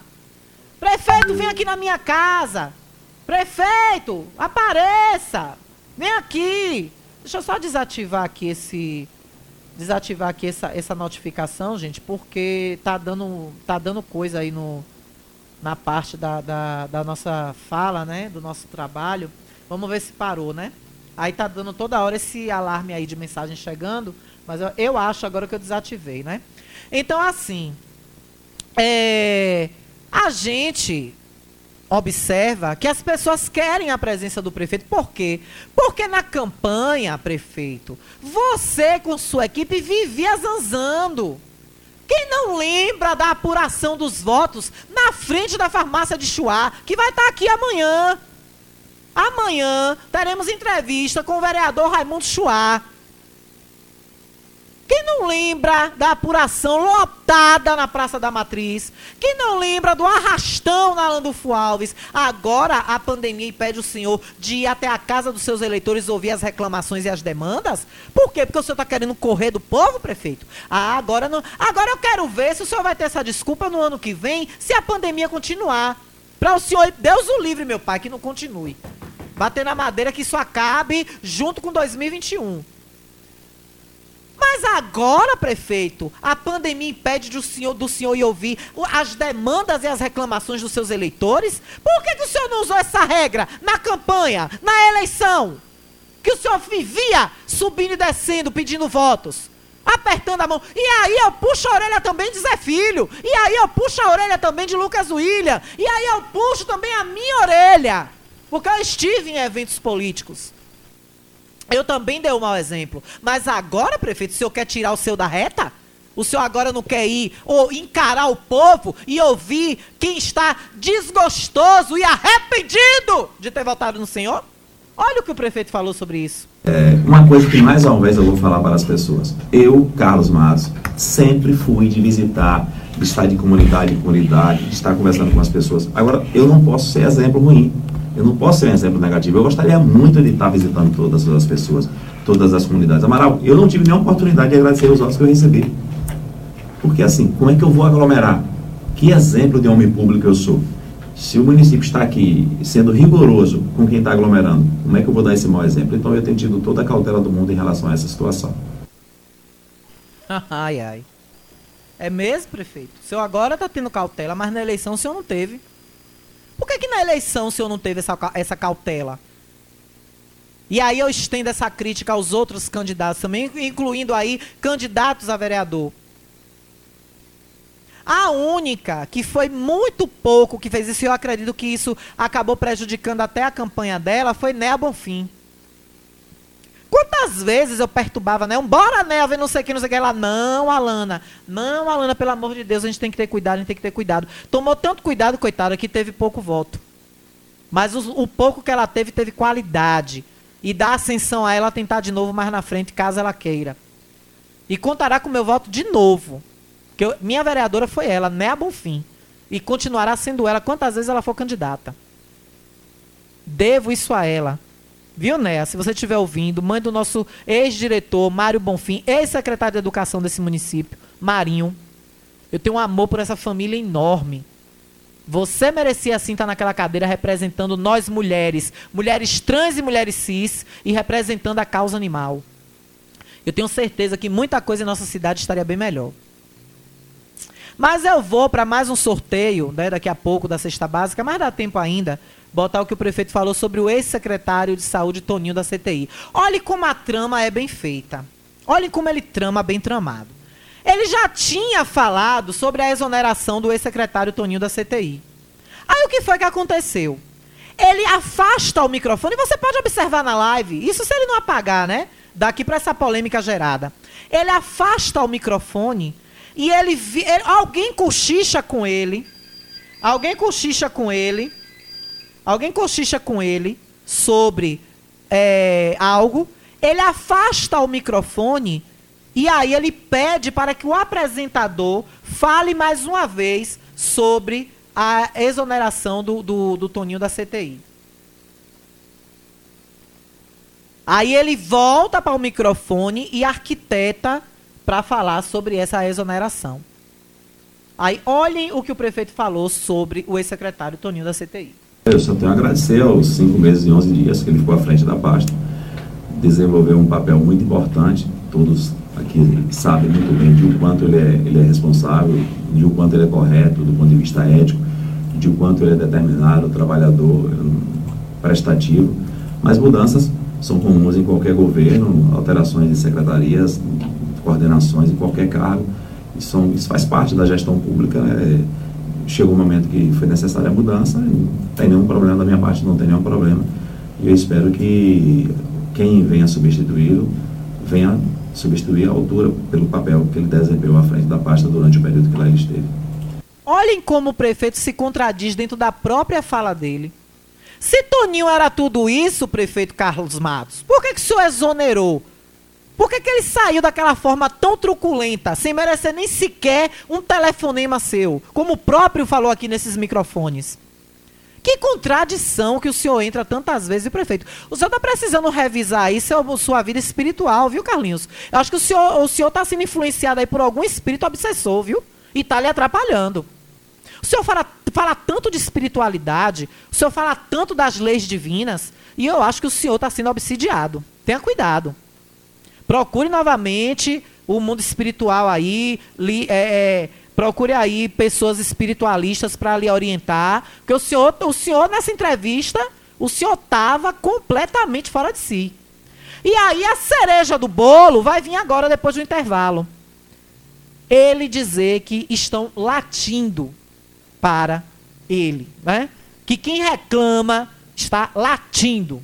Prefeito, vem aqui na minha casa. Prefeito, apareça. Vem aqui. Deixa eu só desativar aqui esse desativar aqui essa, essa notificação, gente, porque tá dando tá dando coisa aí no na parte da, da, da nossa fala, né, do nosso trabalho. Vamos ver se parou, né? Aí tá dando toda hora esse alarme aí de mensagem chegando, mas eu, eu acho agora que eu desativei, né? Então, assim, é, a gente observa que as pessoas querem a presença do prefeito. Por quê? Porque na campanha, prefeito, você com sua equipe vivia zanzando. Quem não lembra da apuração dos votos na frente da farmácia de Chuá, que vai estar aqui amanhã? Amanhã teremos entrevista com o vereador Raimundo Chuá. Quem não lembra da apuração lotada na Praça da Matriz? Quem não lembra do arrastão na Landulfo Alves? Agora a pandemia impede o senhor de ir até a casa dos seus eleitores ouvir as reclamações e as demandas? Por quê? Porque o senhor está querendo correr do povo, prefeito? Ah, agora não. Agora eu quero ver se o senhor vai ter essa desculpa no ano que vem, se a pandemia continuar. Para o senhor, Deus o livre, meu pai, que não continue. Bater na madeira que isso acabe junto com 2021. Mas agora, prefeito, a pandemia impede do senhor, do senhor ir ouvir as demandas e as reclamações dos seus eleitores? Por que, que o senhor não usou essa regra na campanha, na eleição? Que o senhor vivia subindo e descendo, pedindo votos, apertando a mão. E aí eu puxo a orelha também de Zé Filho. E aí eu puxo a orelha também de Lucas William. E aí eu puxo também a minha orelha. Porque eu estive em eventos políticos. Eu também dei um mau exemplo. Mas agora, prefeito, o senhor quer tirar o seu da reta? O senhor agora não quer ir ou encarar o povo e ouvir quem está desgostoso e arrependido de ter votado no senhor? Olha o que o prefeito falou sobre isso. É, uma coisa que mais uma vez eu vou falar para as pessoas. Eu, Carlos Matos, sempre fui de visitar, de estar de comunidade em comunidade, de estar conversando com as pessoas. Agora, eu não posso ser exemplo ruim. Eu não posso ser um exemplo negativo. Eu gostaria muito de estar visitando todas as pessoas, todas as comunidades. Amaral, eu não tive nenhuma oportunidade de agradecer os votos que eu recebi. Porque assim, como é que eu vou aglomerar? Que exemplo de homem público eu sou? Se o município está aqui sendo rigoroso com quem está aglomerando, como é que eu vou dar esse mau exemplo? Então eu tenho tido toda a cautela do mundo em relação a essa situação. [laughs] ai, ai. É mesmo, prefeito? O senhor agora está tendo cautela, mas na eleição o senhor não teve. Por que, que na eleição o senhor não teve essa, essa cautela? E aí eu estendo essa crítica aos outros candidatos também, incluindo aí candidatos a vereador. A única que foi muito pouco que fez isso, e eu acredito que isso acabou prejudicando até a campanha dela, foi Néa Bonfim. Quantas vezes eu perturbava, né? Um bora, Nelva, não sei o que, não sei o que. Ela, não, Alana. Não, Alana, pelo amor de Deus, a gente tem que ter cuidado, a gente tem que ter cuidado. Tomou tanto cuidado, coitada, que teve pouco voto. Mas o, o pouco que ela teve, teve qualidade. E dá ascensão a ela tentar de novo mais na frente, caso ela queira. E contará com o meu voto de novo. Que eu, minha vereadora foi ela, né, a Bonfim. E continuará sendo ela quantas vezes ela for candidata. Devo isso a ela. Viu, Né? Se você estiver ouvindo, mãe do nosso ex-diretor, Mário Bonfim, ex-secretário de Educação desse município, Marinho. Eu tenho um amor por essa família enorme. Você merecia sim estar naquela cadeira representando nós mulheres, mulheres trans e mulheres cis, e representando a causa animal. Eu tenho certeza que muita coisa em nossa cidade estaria bem melhor. Mas eu vou para mais um sorteio, né, daqui a pouco, da cesta básica, mas dá tempo ainda, botar o que o prefeito falou sobre o ex-secretário de saúde Toninho da CTI. Olhe como a trama é bem feita. Olhem como ele trama bem tramado. Ele já tinha falado sobre a exoneração do ex-secretário Toninho da CTI. Aí o que foi que aconteceu? Ele afasta o microfone, e você pode observar na live, isso se ele não apagar, né? Daqui para essa polêmica gerada. Ele afasta o microfone e ele, ele alguém cochicha com ele. Alguém cochicha com ele. Alguém cochicha com ele sobre é, algo. Ele afasta o microfone e aí ele pede para que o apresentador fale mais uma vez sobre a exoneração do, do, do Toninho da CTI. Aí ele volta para o microfone e arquiteta para falar sobre essa exoneração. Aí olhem o que o prefeito falou sobre o ex-secretário Toninho da CTI. Eu só tenho a agradecer aos cinco meses e onze dias que ele ficou à frente da pasta. Desenvolveu um papel muito importante. Todos aqui sabem muito bem de o quanto ele é, ele é responsável, de o quanto ele é correto do ponto de vista ético, de o quanto ele é determinado, trabalhador, prestativo. Mas mudanças são comuns em qualquer governo, alterações de secretarias, coordenações em qualquer cargo. Isso, isso faz parte da gestão pública. É, chegou um momento que foi necessária a mudança, não tem nenhum problema da minha parte, não tem nenhum problema. E eu espero que quem venha substituí-lo venha substituir a altura pelo papel que ele desempenhou à frente da pasta durante o período que lá ele esteve. Olhem como o prefeito se contradiz dentro da própria fala dele. Se Toninho era tudo isso, prefeito Carlos Matos, por que, que o senhor exonerou? Por que, que ele saiu daquela forma tão truculenta, sem merecer nem sequer um telefonema seu, como o próprio falou aqui nesses microfones? Que contradição que o senhor entra tantas vezes, prefeito. O senhor está precisando revisar aí seu, sua vida espiritual, viu, Carlinhos? Eu acho que o senhor o está sendo influenciado aí por algum espírito obsessor, viu? E está lhe atrapalhando. O senhor fala, fala tanto de espiritualidade, o senhor fala tanto das leis divinas, e eu acho que o senhor está sendo obsidiado. Tenha cuidado. Procure novamente o mundo espiritual aí, li, é, é, procure aí pessoas espiritualistas para lhe orientar, porque o senhor, o senhor nessa entrevista, o senhor estava completamente fora de si. E aí a cereja do bolo vai vir agora depois do intervalo. Ele dizer que estão latindo para ele, né? Que quem reclama está latindo.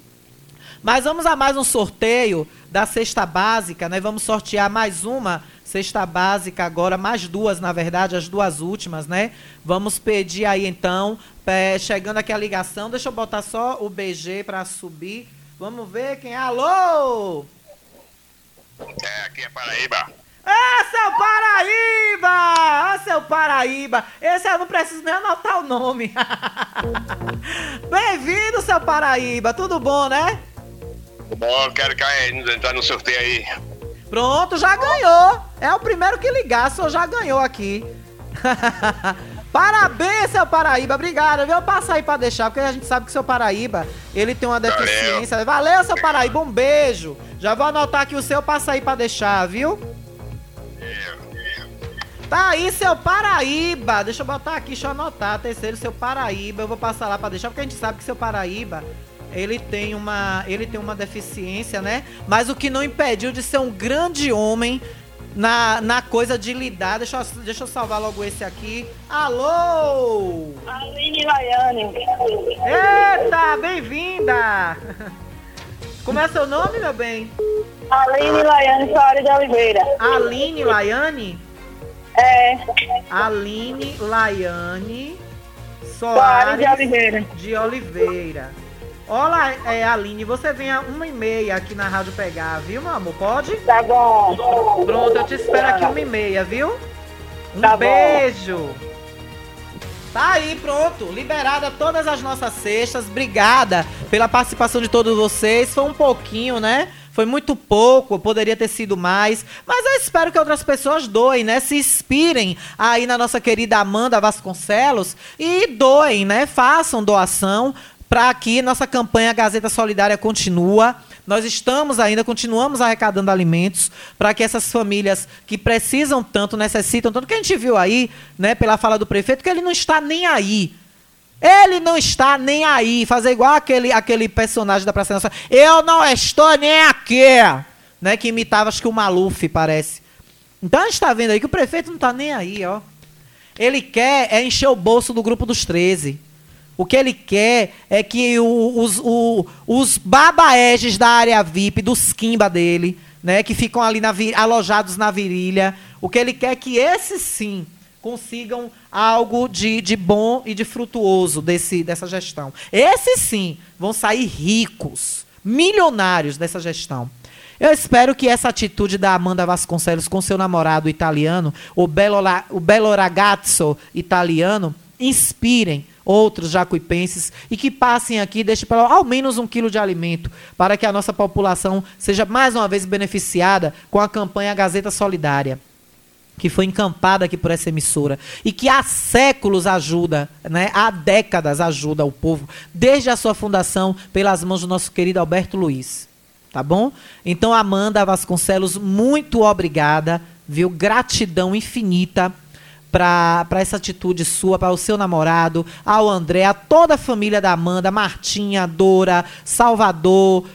Mas vamos a mais um sorteio da cesta básica, né? Vamos sortear mais uma cesta básica agora, mais duas, na verdade, as duas últimas, né? Vamos pedir aí então, é, chegando aqui a ligação, deixa eu botar só o BG para subir. Vamos ver quem é. Alô! É, aqui é Paraíba. É, seu Paraíba! Ah, seu Paraíba! Esse eu não preciso nem anotar o nome. [laughs] Bem-vindo, seu Paraíba. Tudo bom, né? Bom, quero cair, entrar no sorteio aí. Pronto, já ganhou. É o primeiro que ligar, só já ganhou aqui. [laughs] Parabéns, seu Paraíba. Obrigado, viu? Passa aí pra deixar, porque a gente sabe que seu Paraíba, ele tem uma deficiência. Valeu, Valeu seu Paraíba. Um beijo. Já vou anotar aqui o seu, passa aí pra deixar, viu? Tá aí, seu Paraíba. Deixa eu botar aqui, deixa eu anotar. Terceiro, seu Paraíba. Eu vou passar lá pra deixar, porque a gente sabe que seu Paraíba ele tem uma ele tem uma deficiência, né? Mas o que não impediu de ser um grande homem na, na coisa de lidar. Deixa eu, deixa eu salvar logo esse aqui. Alô! Aline Laiane. Eita, bem-vinda! Como é seu nome, meu bem? Aline Laiane Soares de Oliveira. Aline Laiane? É. Aline Laiane Soares, Soares de Oliveira. De Oliveira. Olá, é, Aline, você vem a uma e meia aqui na rádio pegar, viu, meu amor? Pode? Tá bom. Pronto, eu te espero aqui uma e meia, viu? Um tá beijo. Bom. Tá aí, pronto. Liberada todas as nossas cestas. Obrigada pela participação de todos vocês. Foi um pouquinho, né? Foi muito pouco, poderia ter sido mais. Mas eu espero que outras pessoas doem, né? Se inspirem aí na nossa querida Amanda Vasconcelos e doem, né? Façam doação para que nossa campanha Gazeta Solidária continua. Nós estamos ainda, continuamos arrecadando alimentos para que essas famílias que precisam tanto, necessitam tanto, que a gente viu aí, né, pela fala do prefeito, que ele não está nem aí. Ele não está nem aí. Fazer igual aquele, aquele personagem da Praça Nacional. Eu não estou nem aqui. Né, que imitava, acho que o Maluf, parece. Então a gente está vendo aí que o prefeito não está nem aí, ó. Ele quer é encher o bolso do grupo dos 13. O que ele quer é que os, o, os babaeges da área VIP, dos Kimba dele, né, que ficam ali na, alojados na virilha, o que ele quer é que esses sim consigam algo de, de bom e de frutuoso desse, dessa gestão. Esses sim vão sair ricos, milionários dessa gestão. Eu espero que essa atitude da Amanda Vasconcelos com seu namorado italiano, o Belo, o Ragazzo italiano, inspirem outros jacuipenses e que passem aqui deixem para ao menos um quilo de alimento para que a nossa população seja mais uma vez beneficiada com a campanha Gazeta Solidária que foi encampada aqui por essa emissora e que há séculos ajuda, né, há décadas ajuda o povo, desde a sua fundação, pelas mãos do nosso querido Alberto Luiz. Tá bom? Então, Amanda Vasconcelos, muito obrigada, viu? Gratidão infinita para essa atitude sua, para o seu namorado, ao André, a toda a família da Amanda, Martinha, Dora, Salvador,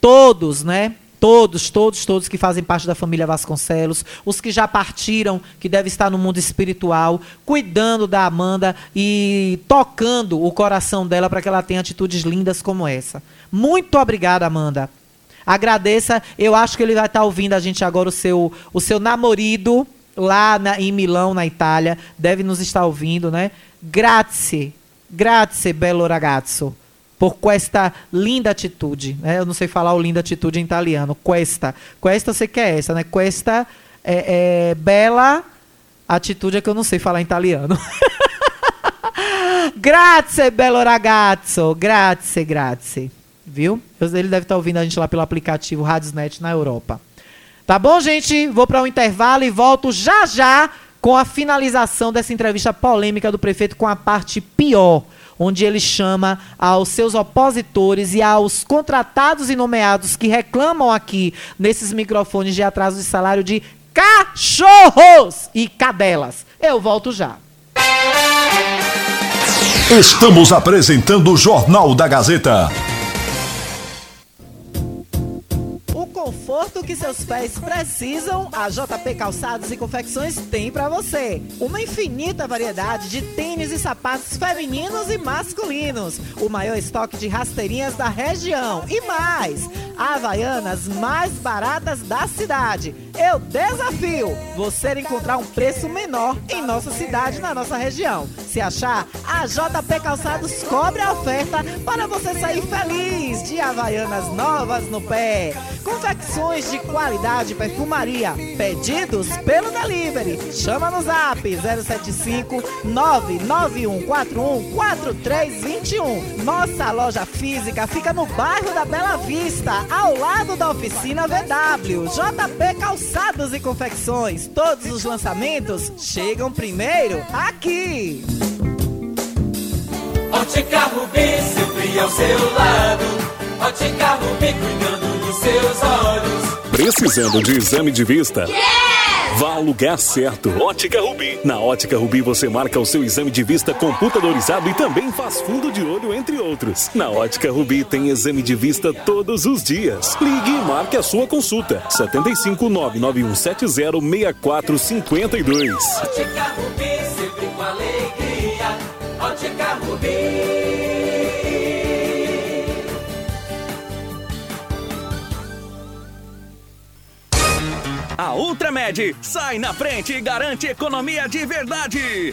todos, né? Todos, todos, todos que fazem parte da família Vasconcelos, os que já partiram, que devem estar no mundo espiritual, cuidando da Amanda e tocando o coração dela para que ela tenha atitudes lindas como essa. Muito obrigada, Amanda. Agradeça. Eu acho que ele vai estar ouvindo a gente agora, o seu, o seu namorado, lá na, em Milão, na Itália, deve nos estar ouvindo, né? Grazie, grazie, bello ragazzo, por questa linda atitude. Né? Eu não sei falar o linda atitude em italiano. Questa. Questa você quer essa, né? Questa é, é bela atitude é que eu não sei falar em italiano. [laughs] grazie, bello ragazzo. Grazie, grazie. Viu? Ele deve estar ouvindo a gente lá pelo aplicativo Radiosnet na Europa. Tá bom, gente? Vou para o um intervalo e volto já já com a finalização dessa entrevista polêmica do prefeito com a parte pior, onde ele chama aos seus opositores e aos contratados e nomeados que reclamam aqui nesses microfones de atraso de salário de cachorros e cadelas. Eu volto já. Estamos apresentando o Jornal da Gazeta. Conforto que seus pés precisam, a JP Calçados e Confecções tem para você. Uma infinita variedade de tênis e sapatos femininos e masculinos. O maior estoque de rasteirinhas da região. E mais, havaianas mais baratas da cidade. Eu desafio você encontrar um preço menor em nossa cidade, na nossa região. Se achar, a JP Calçados cobre a oferta para você sair feliz de havaianas novas no pé. Confecções de qualidade perfumaria. Pedidos pelo delivery. Chama no zap 075 99141 4321. Nossa loja física fica no bairro da Bela Vista, ao lado da oficina VW. JP Calçados e Confecções. Todos os lançamentos chegam primeiro aqui. Ótica Rubi, sempre ao seu lado. Ótica Rubi, cuidando seus olhos. Precisando de exame de vista? Vá ao lugar certo. Ótica Rubi. Na Ótica Rubi você marca o seu exame de vista computadorizado e também faz fundo de olho, entre outros. Na Ótica Rubi tem exame de vista todos os dias. Ligue e marque a sua consulta. 75 99170 6452. Ótica Rubi, sempre com alegria. Ótica Rubi. A Ultramed sai na frente e garante economia de verdade.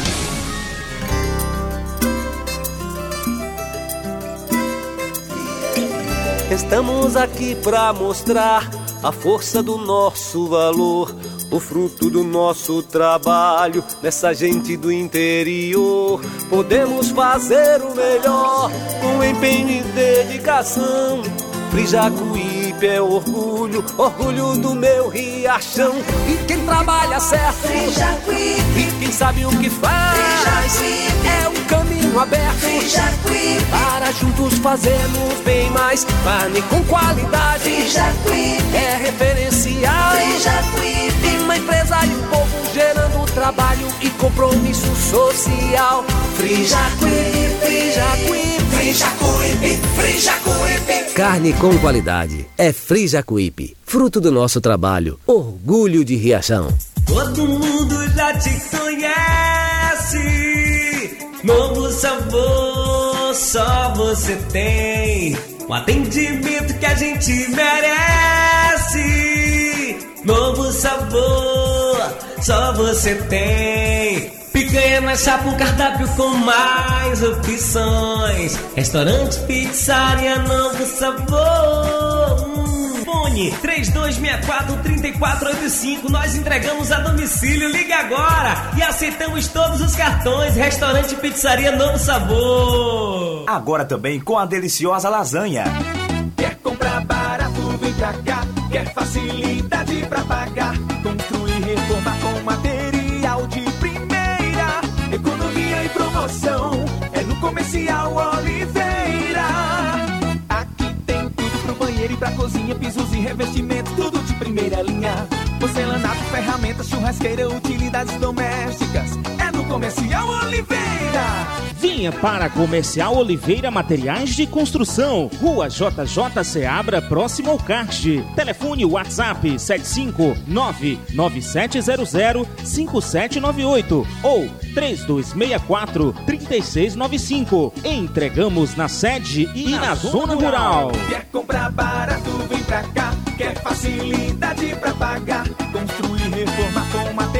Estamos aqui pra mostrar a força do nosso valor, o fruto do nosso trabalho nessa gente do interior. Podemos fazer o melhor com empenho e dedicação. Frijacuípe é orgulho, orgulho do meu riachão. E quem trabalha certo, Frijacuípe. E quem sabe o que faz, é um caminho aberto. Para juntos fazermos bem mais. Carne com qualidade, é referencial. Tem uma empresa e um povo gerando trabalho e compromisso social. Frijacuípe, Frijacuípe, Frijacuípe, Frijacuípe. Carne com qualidade é Frijacuípe, fruto do nosso trabalho, orgulho de Riachão. Todo mundo já te conhece. Novo sabor, só você tem. Um atendimento que a gente merece. Novo sabor, só você tem. Picanha na chapa, um cardápio com mais opções. Restaurante, pizzaria, novo sabor. Fone 3264-3485. Nós entregamos a domicílio. Liga agora e aceitamos todos os cartões. Restaurante, pizzaria, novo sabor. Agora também com a deliciosa lasanha. Quer comprar barato, vem pra cá. Quer facilidade pra pagar. Construir, reformar com material de primeira. Economia e promoção. É no Comercial Oliveira. Pra cozinha. Pisos e revestimentos, tudo de primeira linha. Porcelanato, ferramentas, churrasqueira, utilidades domésticas. É no Comercial Oliveira. Vinha para Comercial Oliveira Materiais de Construção, Rua JJ Seabra, próximo ao Kart. Telefone WhatsApp 75997005798 ou 3264-3695. Entregamos na sede e, na, zona rural. Quer comprar barato, vem pra cá. Quer facilidade pra pagar. Construir, reformar com material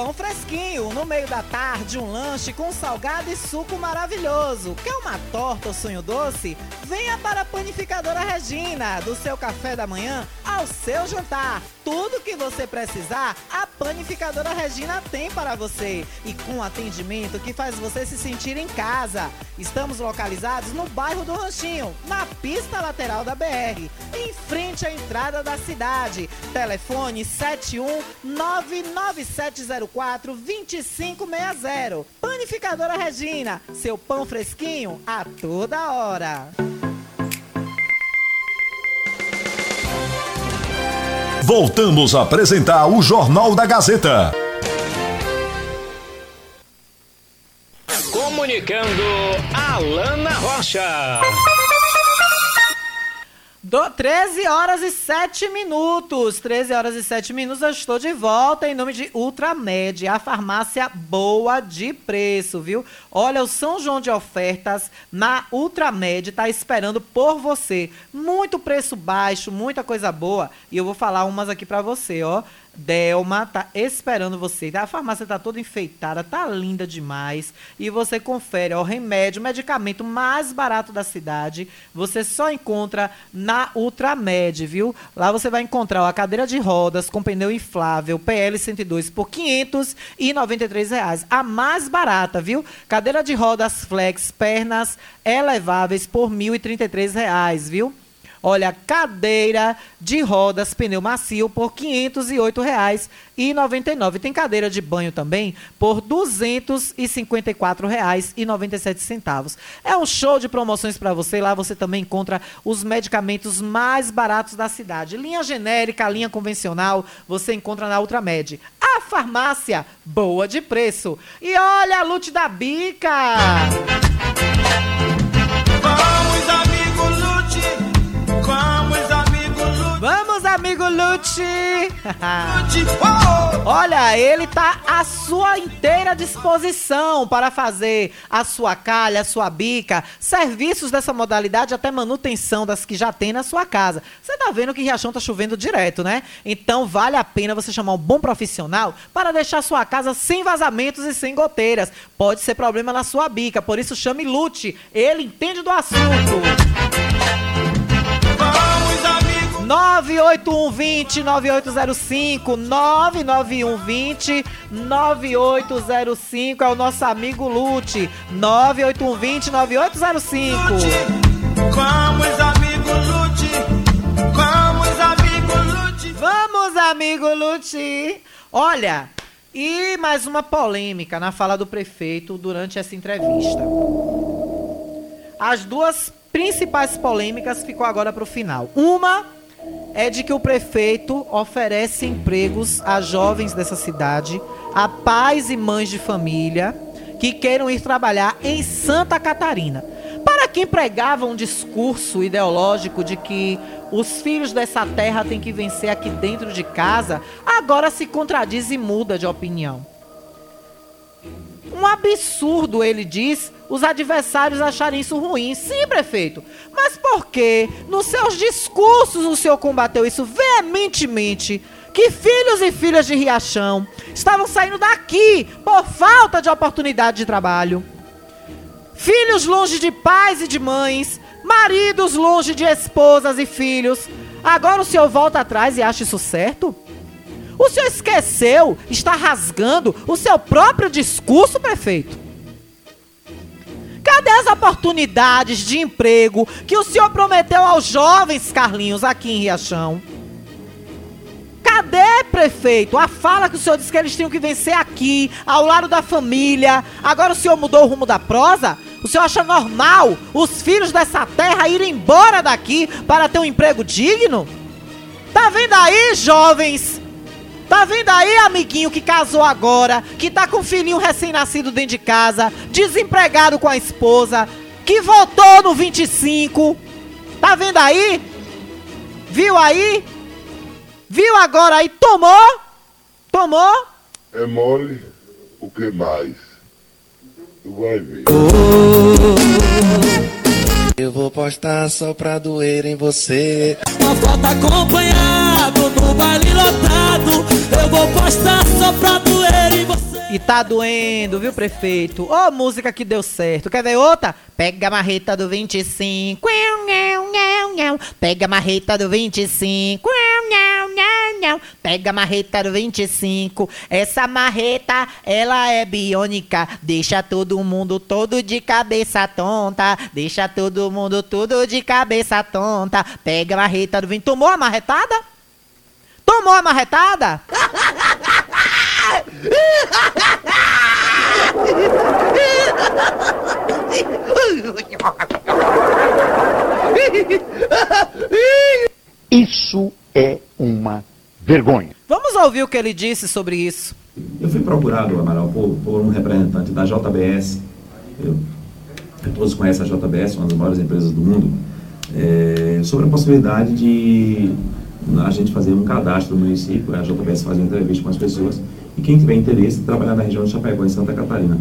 pão fresquinho. No meio da tarde, um lanche com salgado e suco maravilhoso. Quer uma torta ou sonho doce? Venha para a Panificadora Regina. Do seu café da manhã ao seu jantar. Tudo que você precisar, a Panificadora Regina tem para você. E com atendimento que faz você se sentir em casa. Estamos localizados no bairro do Ranchinho, na pista lateral da BR, em frente à entrada da cidade. Telefone 71997042560. Panificadora Regina, seu pão fresquinho a toda hora. Voltamos a apresentar o Jornal da Gazeta. Comunicando Alana Rocha. Do 13 horas e 7 minutos. 13 horas e 7 minutos. Eu estou de volta em nome de Ultramed, a farmácia boa de preço, viu? Olha, o São João de ofertas na Ultramed está esperando por você. Muito preço baixo, muita coisa boa. E eu vou falar umas aqui para você, ó. Delma tá esperando você. A farmácia tá toda enfeitada, tá linda demais. E você confere, ó, o remédio, o medicamento mais barato da cidade. Você só encontra na Ultramed, viu? Lá você vai encontrar ó, a cadeira de rodas com pneu inflável PL 102 por 593 reais. A mais barata, viu? Cadeira de rodas flex, pernas eleváveis por 1.033 reais, viu? Olha, cadeira de rodas pneu macio por 508 reais e 99. Tem cadeira de banho também por 254 reais e 97 centavos. É um show de promoções para você. Lá você também encontra os medicamentos mais baratos da cidade. Linha genérica, linha convencional, você encontra na Ultramed. A farmácia boa de preço. E olha a Lute da Bica. Vamos, Vamos, amigo Lute. [laughs] Olha, ele tá à sua inteira disposição para fazer a sua calha, a sua bica, serviços dessa modalidade, até manutenção das que já tem na sua casa. Você tá vendo que Riachão tá chovendo direto, né? Então vale a pena você chamar um bom profissional para deixar sua casa sem vazamentos e sem goteiras. Pode ser problema na sua bica, por isso chame Lute. Ele entende do assunto. 98120 9805 99120 9805 é o nosso amigo Lute 98120 9805 Vamos, amigo Lute. Vamos, amigo Lute. Vamos, amigo Lute. Olha, e mais uma polêmica na fala do prefeito durante essa entrevista. As duas principais polêmicas ficou agora para o final. Uma é de que o prefeito oferece empregos a jovens dessa cidade, a pais e mães de família que queiram ir trabalhar em Santa Catarina. Para quem pregava um discurso ideológico de que os filhos dessa terra têm que vencer aqui dentro de casa, agora se contradiz e muda de opinião. Um absurdo, ele diz, os adversários acharem isso ruim. Sim, prefeito. Mas por que, nos seus discursos, o senhor combateu isso veementemente? Que filhos e filhas de Riachão estavam saindo daqui por falta de oportunidade de trabalho. Filhos longe de pais e de mães, maridos longe de esposas e filhos. Agora o senhor volta atrás e acha isso certo? O senhor esqueceu, está rasgando o seu próprio discurso, prefeito? Cadê as oportunidades de emprego que o senhor prometeu aos jovens, Carlinhos, aqui em Riachão? Cadê, prefeito? A fala que o senhor disse que eles tinham que vencer aqui, ao lado da família. Agora o senhor mudou o rumo da prosa? O senhor acha normal os filhos dessa terra irem embora daqui para ter um emprego digno? Tá vendo aí, jovens? Tá vendo aí, amiguinho que casou agora, que tá com um filhinho recém-nascido dentro de casa, desempregado com a esposa, que votou no 25? Tá vendo aí? Viu aí? Viu agora aí? Tomou? Tomou? É mole, o que mais? Tu vai ver. Eu vou postar só pra doer em você. Uma foto acompanhado no baile lotado. Eu vou postar só pra doer em você. E tá doendo, viu, prefeito? Ô, oh, música que deu certo. Quer ver outra? Pega a marreta do 25. Pega a marreta do 25. Pega a marreta do 25. Essa marreta, ela é biônica. Deixa todo mundo todo de cabeça tonta. Deixa todo mundo tudo de cabeça tonta. Pega a marreta do 20. Tomou a marretada? Tomou a marretada? Isso é uma vergonha. Vamos ouvir o que ele disse sobre isso. Eu fui procurado, Amaral, por, por um representante da JBS. Eu, todos conhecem a JBS, uma das maiores empresas do mundo, é, sobre a possibilidade de a gente fazer um cadastro no município, a JBS fazer uma entrevista com as pessoas e quem tiver interesse trabalhar na região de Chapecó, em Santa Catarina.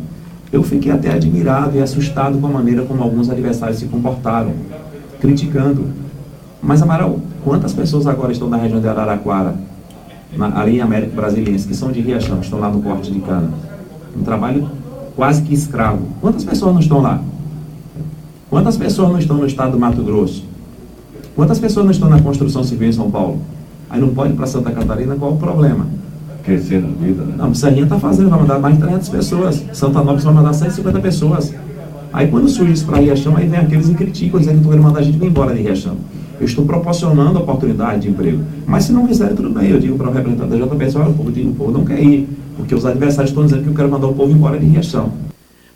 Eu fiquei até admirado e assustado com a maneira como alguns adversários se comportaram, criticando. Mas, Amaral, quantas pessoas agora estão na região de Araraquara, na, ali em América Brasiliense, que são de Riachão, estão lá no corte de cana? Um trabalho quase que escravo. Quantas pessoas não estão lá? Quantas pessoas não estão no estado do Mato Grosso? Quantas pessoas não estão na construção civil em São Paulo? Aí não pode ir para Santa Catarina, qual o problema? Crescer na vida, né? Não, Serrinha está fazendo, vai mandar mais de 300 pessoas. Santa Nópolis vai mandar 150 pessoas. Aí quando surge isso para Riachão, aí vem aqueles e criticam, dizendo que estão querendo mandar a gente embora de Riachão. Eu estou proporcionando oportunidade de emprego. Mas se não quiser, tudo bem. Eu digo para o representante da JBS, olha, o povo, o povo não quer ir, porque os adversários estão dizendo que eu quero mandar o povo embora de Riachão.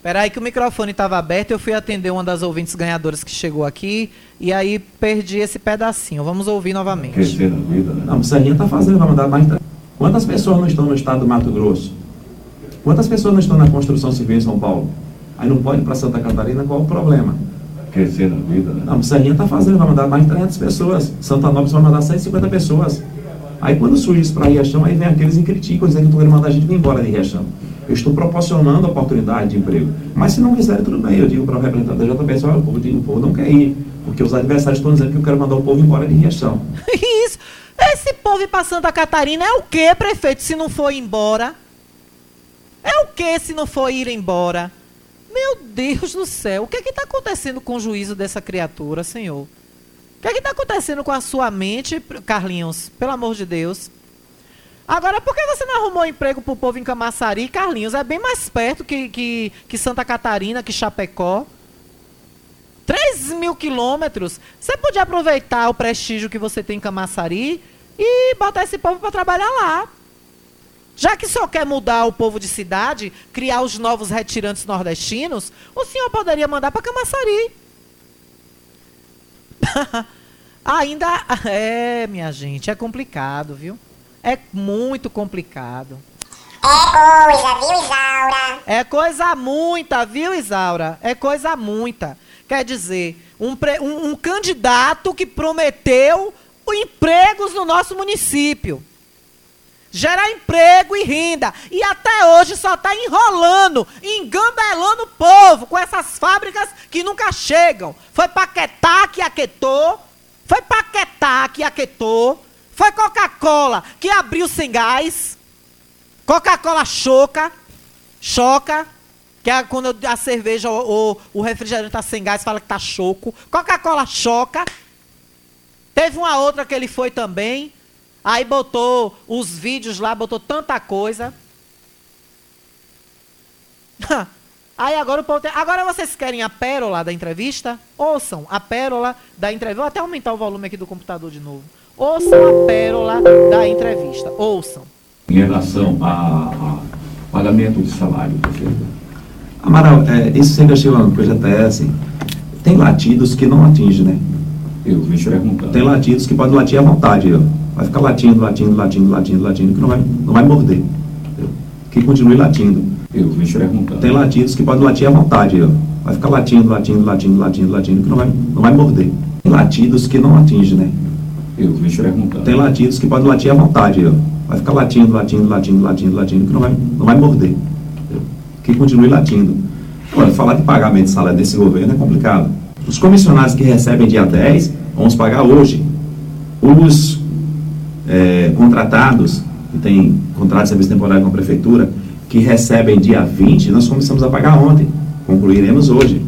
Peraí que o microfone estava aberto, eu fui atender uma das ouvintes ganhadoras que chegou aqui e aí perdi esse pedacinho. Vamos ouvir novamente. Crescer na vida, né? Não, o Serrinha está fazendo, vai mandar mais. Quantas pessoas não estão no estado do Mato Grosso? Quantas pessoas não estão na construção civil em São Paulo? Aí não pode ir para Santa Catarina, qual o problema? Crescer na vida, né? Não, Serrinha está fazendo, vai mandar mais de 300 pessoas. Santa Nópolis vai mandar 150 pessoas. Aí quando surge isso para Riachão, aí vem aqueles e criticam, dizendo que estão querendo mandar a gente vir embora de Riachão. Eu estou proporcionando oportunidade de emprego. Mas se não quiser, tudo bem. Eu digo para o representante da JBS, olha, o povo, o povo não quer ir, porque os adversários estão dizendo que eu quero mandar o povo embora de Riachão. [laughs] Isso. Esse povo ir pra Santa Catarina é o que, prefeito, se não for embora? É o que se não for ir embora? Meu Deus do céu, o que é que está acontecendo com o juízo dessa criatura, senhor? O que é que está acontecendo com a sua mente, Carlinhos? Pelo amor de Deus. Agora, por que você não arrumou emprego pro povo em Camaçari, Carlinhos? É bem mais perto que, que, que Santa Catarina, que Chapecó. 3 mil quilômetros. Você podia aproveitar o prestígio que você tem em Camaçari e botar esse povo para trabalhar lá. Já que só quer mudar o povo de cidade, criar os novos retirantes nordestinos, o senhor poderia mandar para Camaçari. [laughs] Ainda [laughs] é, minha gente, é complicado, viu? É muito complicado. É coisa, viu, Isaura? É coisa muita, viu, Isaura? É coisa muita. Quer dizer, um, pre- um- um candidato que prometeu empregos no nosso município. Gerar emprego e renda. E até hoje só está enrolando, engambelando o povo com essas fábricas que nunca chegam. Foi Paquetá que aquetou. Foi Paquetá que aquetou. Foi Coca-Cola que abriu sem gás. Coca-Cola choca. Choca. Que é quando a cerveja ou o refrigerante tá sem gás, fala que tá choco. Coca-Cola choca. Teve uma outra que ele foi também. Aí botou os vídeos lá, botou tanta coisa. [laughs] Aí agora o povo tem... Agora vocês querem a pérola da entrevista? Ouçam a pérola da entrevista. Vou até aumentar o volume aqui do computador de novo. Ouçam a pérola da entrevista. Ouçam. Em relação a, pagamento de salário. Amaral, é, isso sempre achei uma coisa até assim. Tem latidos que não atingem, né? Eu perguntando. Tem latidos que podem latir à vontade, ó. Vai ficar latindo, latindo, latindo, latindo, latindo, que não vai, não vai morder. entendeu? Que continue latindo. Eu perguntando. Tem latidos que podem latir à vontade, ó. Vai ficar latindo, latindo, latindo, latindo, latindo, que não vai, não vai morder. Tem latidos que não atingem, né? Eu perguntando. Tem latidos que podem latir à vontade, ó. Vai ficar latindo, latindo, latindo, latindo, latindo, que não vai, não vai morder. entendeu? Que continue latindo. Olha, falar de pagamento de salário desse governo é complicado. Os comissionados que recebem dia 10, vamos pagar hoje. Os é, contratados, que têm contrato de serviço temporário com a prefeitura, que recebem dia 20, nós começamos a pagar ontem. Concluiremos hoje.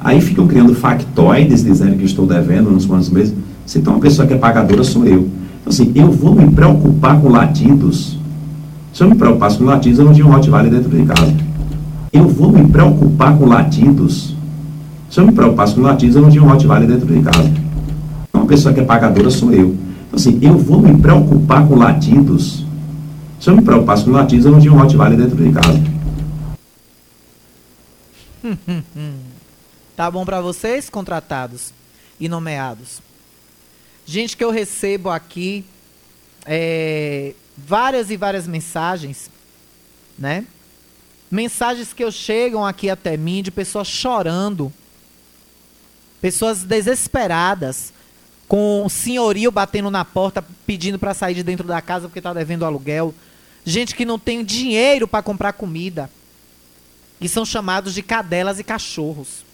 Aí ficam criando factoides, dizendo que estou devendo nos próximos meses. Se tem uma pessoa que é pagadora, sou eu. Então, assim, eu vou me preocupar com latidos. Se eu me preocupasse com latidos, eu não tinha um Rottweiler dentro de casa. Eu vou me preocupar com latidos. Se eu me preocupasse com latidos, eu não tinha um Rottweiler dentro de casa. Uma pessoa que é pagadora sou eu. Então, assim, eu vou me preocupar com latidos. Se eu me preocupasse com latidos, eu não tinha um Rottweiler dentro de casa. [laughs] Tá bom pra vocês, contratados e nomeados? Gente que eu recebo aqui é, várias e várias mensagens, né? Mensagens que eu chegam aqui até mim de pessoas chorando, pessoas desesperadas, com senhorio batendo na porta pedindo para sair de dentro da casa porque tá devendo aluguel, gente que não tem dinheiro para comprar comida, e são chamados de cadelas e cachorros.